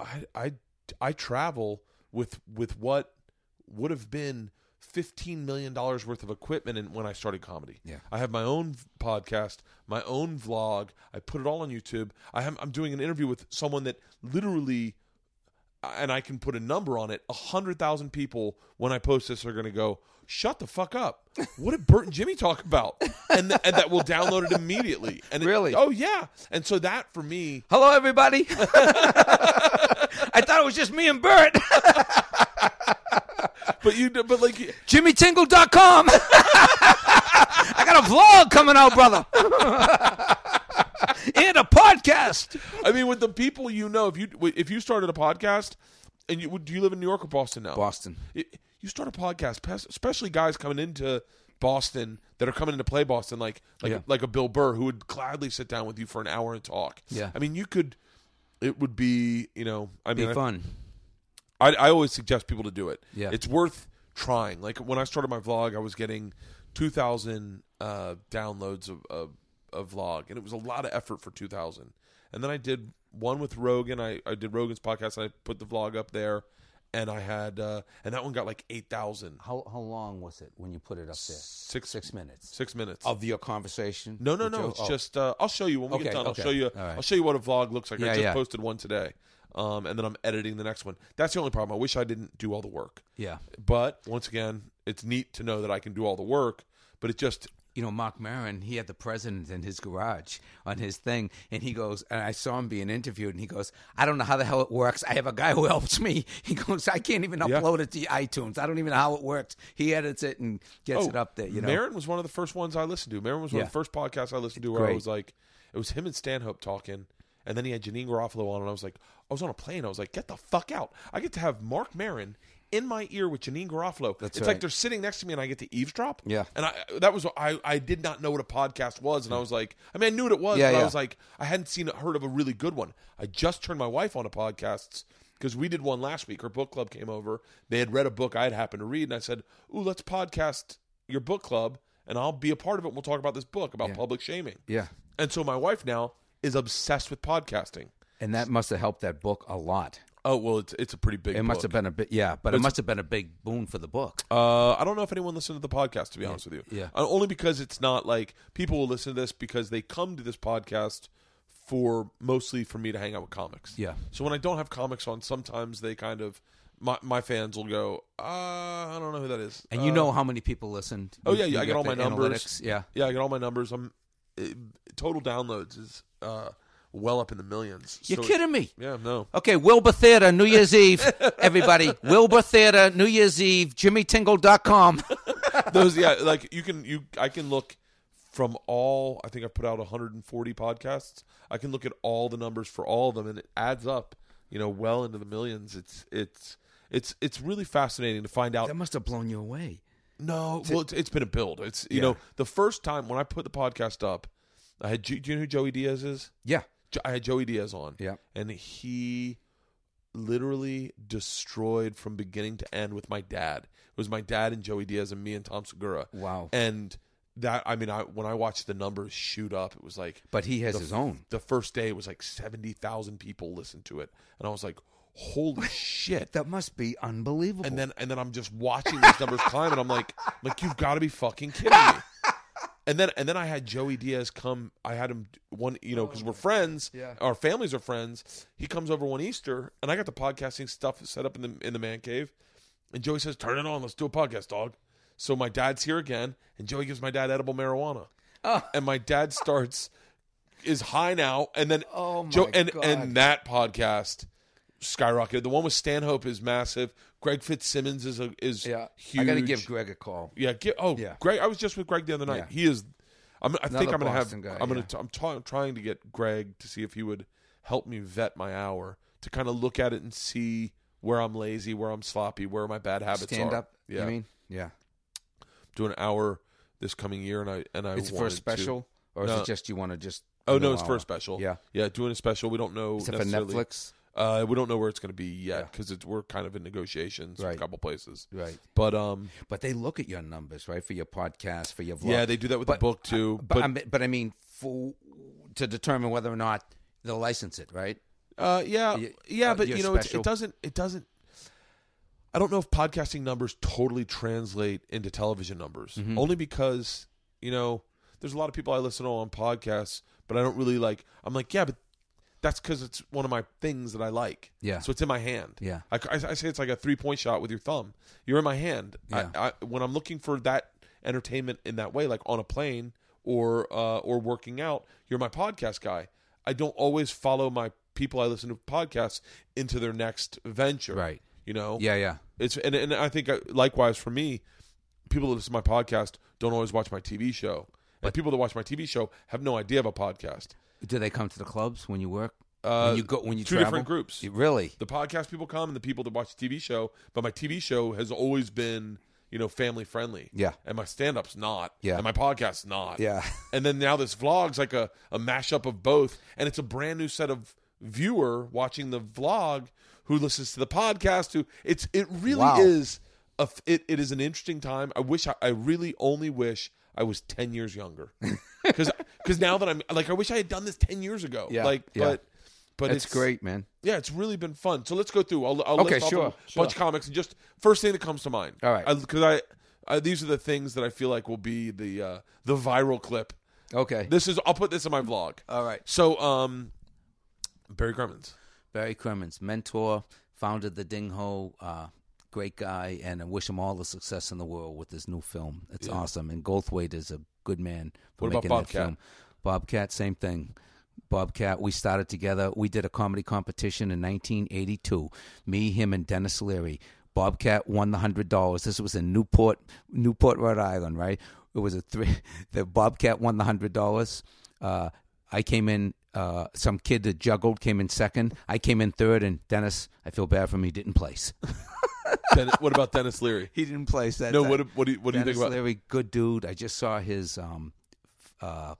I I I travel with with what would have been fifteen million dollars worth of equipment in, when I started comedy. Yeah. I have my own podcast, my own vlog. I put it all on YouTube. I am I'm doing an interview with someone that literally, and I can put a number on it. A hundred thousand people when I post this are going to go, "Shut the fuck up! What did Bert and Jimmy talk about?" And th- and that will download it immediately. And it- Really? oh yeah. And so that for me, Hello, everybody. I thought it was just me and Bert. but you but like JimmyTingle.com. I got a vlog coming out, brother. and a podcast. I mean, with the people you know, if you if you started a podcast, and you do you live in New York or Boston now? Boston. It- you start a podcast, especially guys coming into Boston that are coming in to play Boston, like like Yeah. like a Bill Burr who would gladly sit down with you for an hour and talk. Yeah. I mean, you could. It would be, you know, I mean, I- fun. I, I always suggest people to do it. Yeah. It's worth trying. Like when I started my vlog, I was getting 2,000 uh, downloads of, of, of vlog, and it was a lot of effort for 2,000. And then I did one with Rogan. I, I did Rogan's podcast, and I put the vlog up there, and I had, uh, and that one got like 8,000. How how long was it when you put it up there? Six, Six minutes Six minutes. of your conversation. No, no, no. Joe? It's Oh. just uh, I'll show you when we Okay, get done. I'll show you. Right. I'll show you what a vlog looks like. I just yeah. posted one today, um, and then I'm editing the next one. That's the only problem. I wish I didn't do all the work. yeah. But once again, it's neat to know that I can do all the work. But it just you know, Marc Maron, he had the president in his garage on his thing, and he goes, and I saw him being interviewed, and he goes, I don't know how the hell it works. I have a guy who helps me. He goes, I can't even Yeah. upload it to iTunes. I don't even know how it works. He edits it and gets oh, it up there. You know, Oh, Maron was one of the first ones I listened to. Maron was one Yeah. of the first podcasts I listened to where I was like, it was him and Stanhope talking, and then he had Janeane Garofalo on, and I was like, I was on a plane. I was like, get the fuck out! I get to have Marc Maron in my ear with Janeane Garofalo. That's it's right. like they're sitting next to me, and I get to eavesdrop. Yeah. and I that was I I did not know what a podcast was, and I was like, I mean, I knew what it was, Yeah, but I was like, I hadn't seen heard of a really good one. I just turned my wife on to podcasts. Because we did one last week. Her book club came over. They had read a book I had happened to read, and I said, "Ooh, let's podcast your book club, and I'll be a part of it. and We'll talk about this book about Yeah. public shaming." Yeah. And so my wife now is obsessed with podcasting. and that must have helped that book a lot. Oh well, it's it's a pretty big. It must have been a bit, yeah, but it It's- must have been a big boon for the book. Uh, I don't know if anyone listened to the podcast. To be honest with you, yeah. Uh, only because it's not like people will listen to this because they come to this podcast for mostly for me to hang out with comics. Yeah. So when I don't have comics on, sometimes they kind of my my fans will go, uh, I don't know who that is. And you Uh, know how many people listened? Oh yeah, yeah. I get all the my numbers. Yeah. yeah. I get all my numbers. I'm uh, total downloads is uh, well up in the millions. You're So- kidding me. Yeah, no. Okay, Wilbur Theater, New Year's Eve. Everybody, Wilbur Theater, New Year's Eve, JimmyTingle.com. those yeah like you can you i can look from all i think i've put out 140 podcasts i can look at all the numbers for all of them and it adds up you know well into the millions it's it's it's it's really fascinating to find out that must have blown you away. no well it's, it's been a build it's you know the first time when i put the podcast up i had do you know who joey diaz is Yeah. I had Joey Diaz on. Yeah. And he literally destroyed from beginning to end with my dad. It was my dad and Joey Diaz and me and Tom Segura. Wow. And that I mean I when I watched the numbers shoot up, it was like But he has the, his own. The first day it was like 70,000 people listened to it. And I was like, "Holy shit." That must be unbelievable. And then and then I'm just watching these numbers climb, and I'm like, like you've got to be fucking kidding me. And then and then I had Joey Diaz come. I had him one, you know, because we're oh, friends. Yeah. Our families are friends. He comes over one Easter, and I got the podcasting stuff set up in the in the man cave. And Joey says, "Turn it on. Let's do a podcast, dog." So my dad's here again, and Joey gives my dad edible marijuana, oh. and my dad starts is high now, and then Oh, my Joe and God. and that podcast skyrocketed. The one with Stanhope is massive. Greg Fitzsimmons is a is yeah. huge. I got to give Greg a call. Yeah, get, oh, Yeah. Greg. I was just with Greg the other night. Yeah. He is. I'm, I think I'm gonna have. Guy, I'm gonna. yeah. T- I'm trying to get Greg to see if he would help me vet my hour to kind of look at it and see where I'm lazy, where I'm sloppy, where my bad habits Stand are. up. Yeah, You mean? Yeah. do an hour this coming year, and I and I It's for a wanted to- special, or is No. it just you want to just? Oh no, it's for a special. Yeah. yeah, doing a special. We don't know. Is it for Netflix? Uh, we don't know where it's going to be yet because it's we're kind of in negotiations with Right. a couple places. Right. But um, But they look at your numbers, right, for your podcast, for your vlog. yeah, they do that with But- the book too. But But, I mean, but I mean, for to determine whether or not they'll license it, right? uh, yeah, y- yeah, uh, but you know, it's, it doesn't. It doesn't. I don't know if podcasting numbers totally translate into television numbers. Mm-hmm. Only because you know, there's a lot of people I listen to on podcasts, but I don't really like. I'm like, yeah, but that's because it's one of my things that I like. Yeah. So it's in my hand. Yeah. I, I, I say it's like a three point shot with your thumb. You're in my hand. Yeah. I, I, when I'm looking for that entertainment in that way, like on a plane or uh, or working out, you're my podcast guy. I don't always follow my people I listen to podcasts into their next venture. Right. You know. Yeah, yeah. It's and and I think uh, likewise for me, people that listen to my podcast don't always watch my TV show. And people that watch my TV show have no idea of a podcast. Do they come to the clubs when you work? Uh, when you go when you two travel? different groups. You- Really? The podcast people come and the people that watch the TV show. But my TV show has always been, you know, family friendly. Yeah. And my stand up's not. Yeah. And my podcast's not. Yeah. And then now this vlog's like a, a mashup of both. And it's a brand new set of viewer watching the vlog who listens to the podcast who it's it really Wow. is a f- it, it is an interesting time. I wish I, I really only wish I was 10 years younger. Cuz cuz now that I'm like I wish I had done this 10 years ago. Yeah, Like yeah. but but It's great, man. yeah, it's really been fun. So let's go through. I'll, I'll Okay, list off sure, a sure. bunch of comics and just first thing that comes to mind. All right. because I, I, these are the things that I feel like will be the uh, the viral clip. Okay. This is I'll put this in my vlog. All right. So um, Barry Crimmins. Barry Crimmins, mentor, founded the Ding Ho, uh, great guy, and I wish him all the success in the world with his new film. It's awesome. And Goldthwait is a good man for What about making that Bobcat? film. Bobcat, same thing. Bobcat, we started together. We did a comedy competition in 1982. Me, him, and Denis Leary. Bobcat won the hundred dollars. This was in Newport, Newport, Rhode Island, right? It was a three. The Bobcat won the hundred dollars. Uh, I came in. Uh, some kid that juggled came in second. I came in third, and Denis, I feel bad for me, didn't place. Den- what about Denis Leary? he didn't play. that. No, what do- what do you- what do you think Denis about- Leary? Good dude. I just saw his um, uh,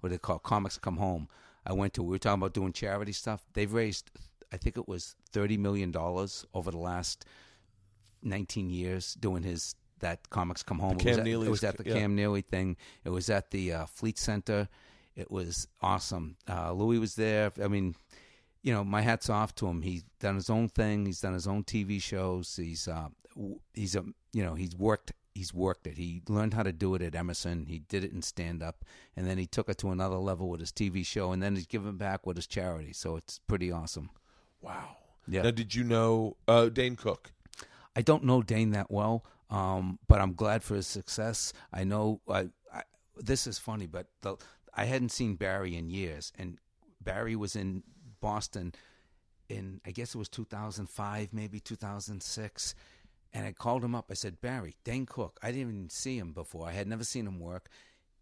what do they call comics come home. I went to. We were talking about doing charity stuff. They've raised, I think it was thirty million dollars over the last nineteen years doing his that comics come home. Cam it was, at, it was at the yeah. Cam Neely thing. It was at the uh, Fleet Center. It was awesome. Uh, Louis was there. I mean, you know, my hat's off to him. He's done his own thing. He's done his own TV shows. He's uh, he's a you know he's worked he's worked it. He learned how to do it at Emerson. He did it in stand up, and then he took it to another level with his TV show, and then he's given back with his charity. So it's pretty awesome. Wow. Yeah. Now, did you know uh, Dane Cook? I don't know Dane that well, um, but I'm glad for his success. I know I, I, this is funny, but the, I hadn't seen Barry in years, and Barry was in Boston in I guess it was 2005, maybe 2006. And I called him up. I said, Barry, Dane Cook. I didn't even see him before. I had never seen him work.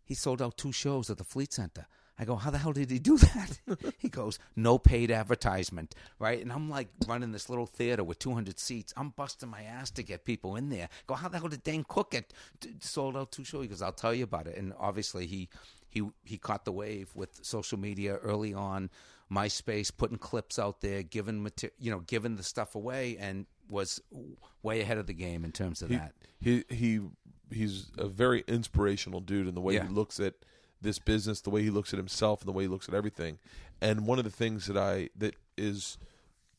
He sold out two shows at the Fleet Center. I go, how the hell did he do that? he goes, no paid advertisement, right? And I'm like running this little theater with 200 seats. I'm busting my ass to get people in there. Go, how the hell did Dane Cook get sold out two shows? He goes, I'll tell you about it. And obviously he he he caught the wave with social media early on, MySpace, putting clips out there, giving you know, giving the stuff away, and was way ahead of the game in terms of He, that. he he he's a very inspirational dude in the way Yeah. he looks at this business, the way he looks at himself, and the way he looks at everything. And one of the things that I that is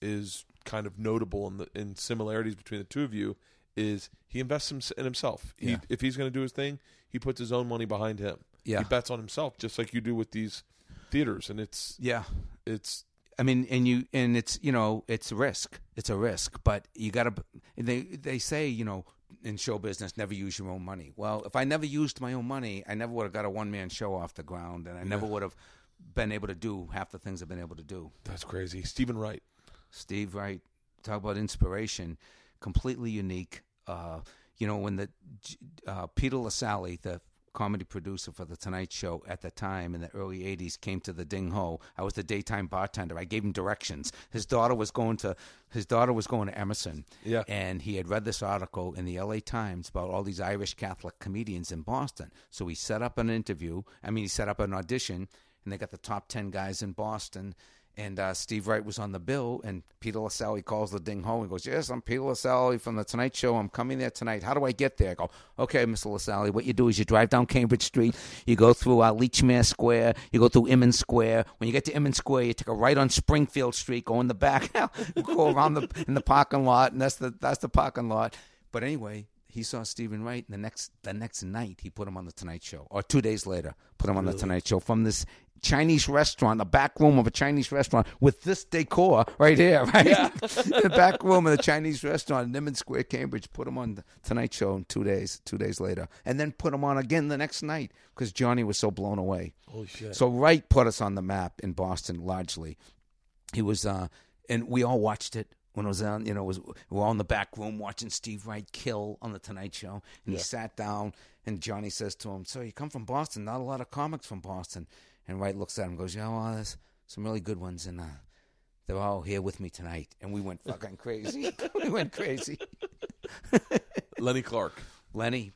is kind of notable in the in similarities between the two of you is he invests in himself. He, Yeah. If he's going to do his thing, he puts his own money behind him. Yeah. he bets on himself, just like you do with these theaters. And it's Yeah. It's I mean, and you and it's you know it's a risk. It's a risk, but you got to. They they say you know in show business never use your own money. Well, if I never used my own money, I never would have got a one man show off the ground, and I never would have been able to do half the things I've been able to do. that's crazy. Steven Wright. Steve Wright, talk about inspiration, completely unique. Uh, you know, when the uh, Peter Lasalle, the comedy producer for the Tonight Show at the time in the early '80s, came to the Ding Ho. I was the daytime bartender. I gave him directions. His daughter was going to his daughter was going to Emerson. Yeah. and he had read this article in the L.A. Times about all these Irish Catholic comedians in Boston. So he set up an interview. I mean, he set up an audition, and they got the top ten guys in Boston. And uh, Steve Wright was on the bill, and Peter LaSalle calls the ding home. He goes, "Yes, I'm Peter LaSalle from the Tonight Show. I'm coming there tonight. How do I get there?" I go, "Okay, Mr. LaSalle. What you do is you drive down Cambridge Street. You go through uh, Lechmere Square. You go through Inman Square. When you get to Inman Square, you take a right on Springfield Street. Go in the back. go around the in the parking lot, and that's the that's the parking lot. But anyway, he saw Steven Wright, and the next the next night he put him on the Tonight Show, or two days later put him on the Tonight Show from this Chinese restaurant, the back room of a Chinese restaurant with this decor right here, right? the back room of the Chinese restaurant in Square, Cambridge. Put him on the Tonight Show in two days, two days later, and then put him on again the next night because Johnny was so blown away. Holy shit. So Wright put us on the map in Boston largely. He was, uh, and we all watched it when it was on. You know, was we were all in the back room watching Steve Wright kill on the Tonight Show, and he sat down, and Johnny says to him, "So you come from Boston? Not a lot of comics from Boston." And Wright looks at him, and goes, "Yeah, well, there's some really good ones, and uh, they're all here with me tonight." And we went fucking crazy. we went crazy. Lenny Clarke. Lenny,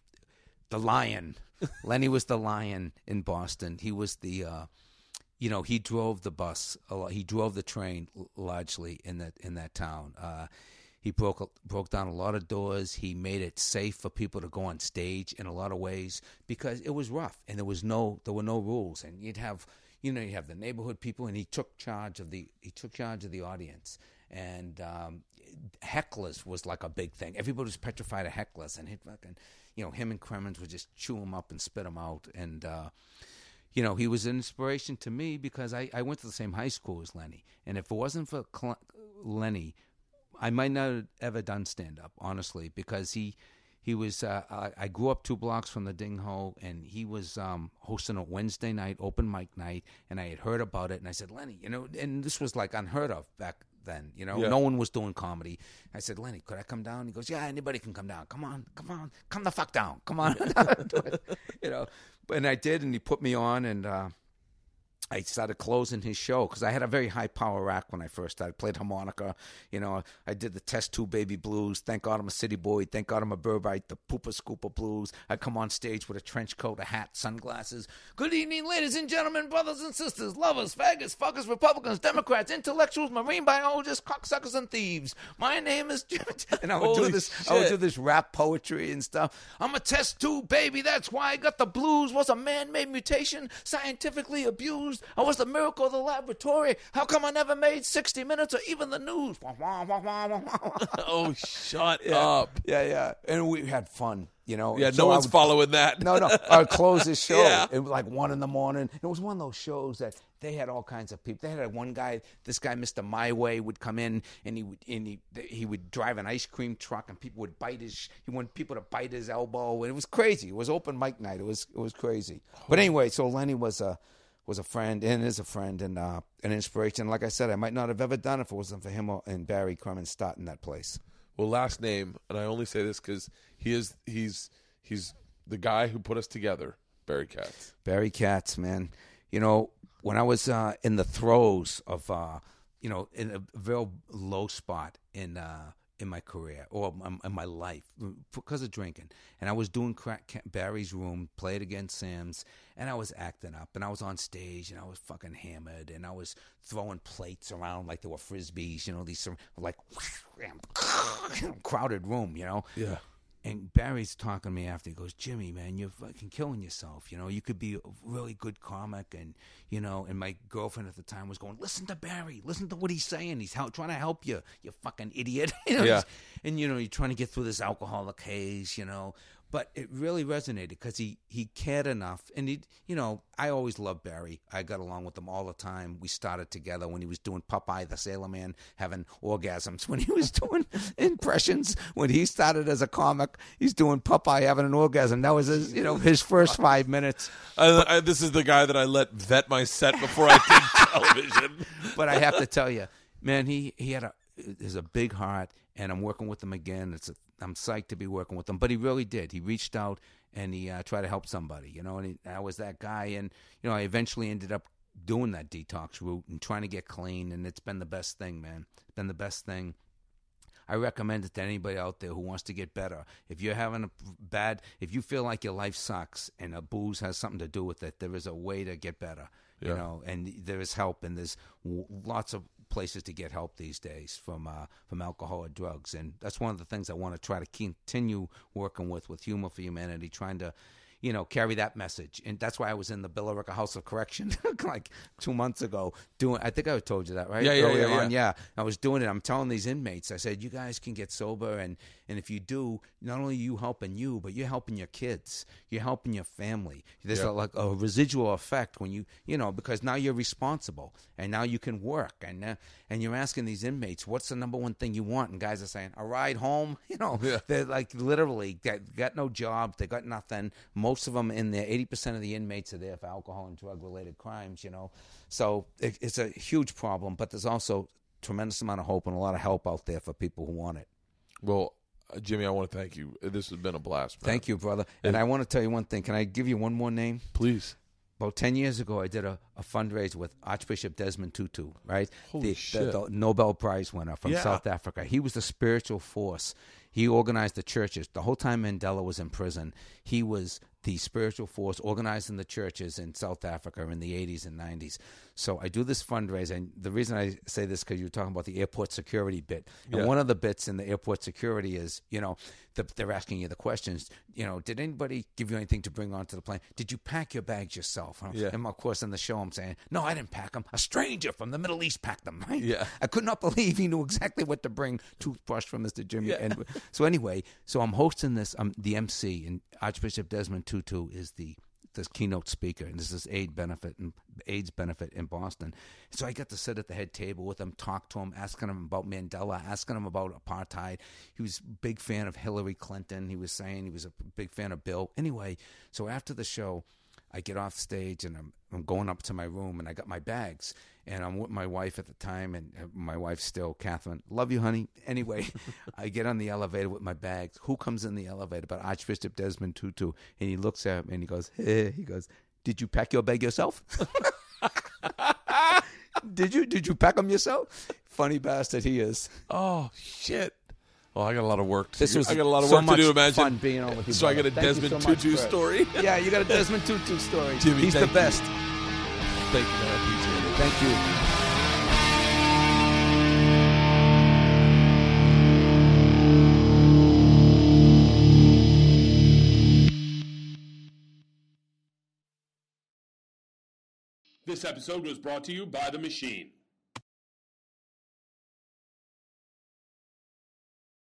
the lion. Lenny was the lion in Boston. He was the, uh, you know, he drove the bus. A lot, he drove the train largely in that in that town. Uh, he broke broke down a lot of doors. He made it safe for people to go on stage in a lot of ways because it was rough and there was no there were no rules. And you'd have you know you have the neighborhood people, and he took charge of the he took charge of the audience. And um, hecklers was like a big thing. Everybody was petrified of hecklers, and he fucking you know him and Crimmins would just chew him up and spit him out. And uh, you know, he was an inspiration to me because I, I went to the same high school as Lenny. And if it wasn't for Cl- Lenny, I might not have ever done stand up, honestly, because he he was. Uh, I, I grew up two blocks from the Ding Ho, and he was um, hosting a Wednesday night open mic night, and I had heard about it, and I said, Lenny, you know, and this was like unheard of back then. You know, Yeah. no one was doing comedy. I said, Lenny, could I come down? He goes, Yeah, anybody can come down. Come on, come on, come the fuck down. Come on, you know. And I did, and he put me on, and. uh I started closing his show because I had a very high power rack when I first started. Played harmonica, you know. I did the Test Tube Baby Blues. Thank God I'm a city boy. Thank God I'm a Burbite. The Poopa Scooper Blues. I come on stage with a trench coat, a hat, sunglasses. Good evening, ladies and gentlemen, brothers and sisters, lovers, faggots, fuckers, Republicans, Democrats, intellectuals, marine biologists, cocksuckers, and thieves. My name is Jim. And I would Holy do this. I would do this rap poetry and stuff. I'm a test tube baby. That's why I got the blues. Was a man-made mutation, scientifically abused. I was the miracle of the laboratory. How come I never made 60 Minutes or even the news? Oh, shut yeah. up. Yeah, yeah. And we had fun. You know. Yeah, And no one's would- following that. no, no. I would close the show. Yeah. It was like one in the morning. It was one of those shows that they had all kinds of people. They had one guy, this guy, Mister My Way, would come in and he would and he he would drive an ice cream truck and people would bite his. He wanted people to bite his elbow. And it was crazy. It was open mic night. It was it was crazy. But anyway, so Lenny was a was a friend and is a friend and uh, an inspiration. Like I said, I might not have ever done it if it wasn't for him and Barry Crimmins starting that place. Well, last name, and I only say this because he is he's he's the guy who put us together, Barry Katz. Barry Katz, man. You know, when I was uh, in the throes of, uh, you know, in a real low spot in uh, in my career or in- my life because of drinking, and I was doing crack Barry's room, Play It Again Sam's, and I was acting up, and I was on stage, and I was fucking hammered, and I was throwing plates around like they were frisbees, you know, these like crowded room, you know. Yeah. And Barry's talking to me after. He goes, Jimmy, man, you're fucking killing yourself. You know, you could be a really good comic. And, you know, and my girlfriend at the time was going, listen to Barry. Listen to what he's saying. He's help, trying to help you, you fucking idiot. you know, Yeah. And, you know, you're trying to get through this alcoholic haze, you know. But it really resonated because he, he cared enough. And, he, you know, I always loved Barry. I got along with him all the time. We started together when he was doing Popeye the Sailor Man, having orgasms. When he was doing impressions, when he started as a comic, he's doing Popeye having an orgasm. That was his, you know, his first five minutes. I, I, this is the guy that I let vet my set before I did television. But I have to tell you, man, he, he had a, is a big heart, and I'm working with him again. It's a, I'm psyched to be working with him. But he really did. He reached out and he uh, tried to help somebody, you know. And he, I was that guy, and you know, I eventually ended up doing that detox route and trying to get clean, and it's been the best thing, man. It's been the best thing. I recommend it to anybody out there who wants to get better. If you're having a bad, if you feel like your life sucks and a booze has something to do with it, there is a way to get better. You know, and there is help, and there's w- lots of places to get help these days from uh, from alcohol or drugs, and that's one of the things I want to try to continue working with with Humor for Humanity, trying to. You know, carry that message, and that's why I was in the Billerica House of Correction like two months ago. Doing, I think I told you that, right? Yeah, yeah, Earlier yeah, on, yeah. I was doing it. I'm telling these inmates, I said, you guys can get sober, and and if you do, not only you helping you, but you're helping your kids, you're helping your family. There's Yeah. a, like a residual effect when you, you know, because now you're responsible, and now you can work, and uh, and you're asking these inmates, what's the number one thing you want? And guys are saying, a ride home. You know, Yeah. they're like literally got, got no job, they got nothing. Most of them in there, eighty percent of the inmates are there for alcohol and drug related crimes. You know, so it, it's a huge problem, but there's also tremendous amount of hope and a lot of help out there for people who want it. Well, uh, Jimmy, I want to thank you. This has been a blast. Man. Thank you, brother. And I want to tell you one thing. Can I give you one more name? Please. about 10 years ago, I did a, a fundraiser with Archbishop Desmond Tutu, right? Holy the, shit. The, the Nobel Prize winner from Yeah. South Africa. He was the spiritual force. He organized the churches. The whole time Mandela was in prison, he was the spiritual force organizing the churches in South Africa in the 80s and 90s. So I do this fundraiser. And the reason I say this because you're talking about the airport security bit. And Yeah. one of the bits in the airport security is, you know, the, they're asking you the questions. You know, did anybody give you anything to bring onto the plane? Did you pack your bags yourself? Huh? Yeah. And of course, in the show, I'm saying, no, I didn't pack them. A stranger from the Middle East packed them. Right? Yeah. I could not believe he knew exactly what to bring. Toothbrush from Mr. Jimmy. Yeah. And so anyway, so I'm hosting this. I'm the MC, and Archbishop Desmond Tutu is the this keynote speaker, and this is AIDS benefit and AIDS benefit in Boston. So I got to sit at the head table with him, talk to him, asking him about Mandela, asking him about apartheid. He was a big fan of Hillary Clinton. He was saying he was a big fan of Bill. Anyway, so after the show, I get off stage and I'm, I'm going up to my room and I got my bags and I'm with my wife at the time and uh, my wife still, Catherine. Love you, honey. Anyway, I get on the elevator with my bags. Who comes in the elevator? But Archbishop Desmond Tutu, and he looks at me and he goes, "Hey," he goes, "Did you pack your bag yourself?" Did you? Did you pack them yourself? Funny bastard he is. Oh shit! Oh, I got a lot of work. To This do. was I got a lot of so work to much do. Imagine fun being on with you. So I got a Thank Desmond so much Tutu for it. story. Yeah, you got a Desmond Tutu story. Jimmy, he's the thank you. best. Thank you, man. I appreciate it. Thank you. This episode was brought to you by The Machine.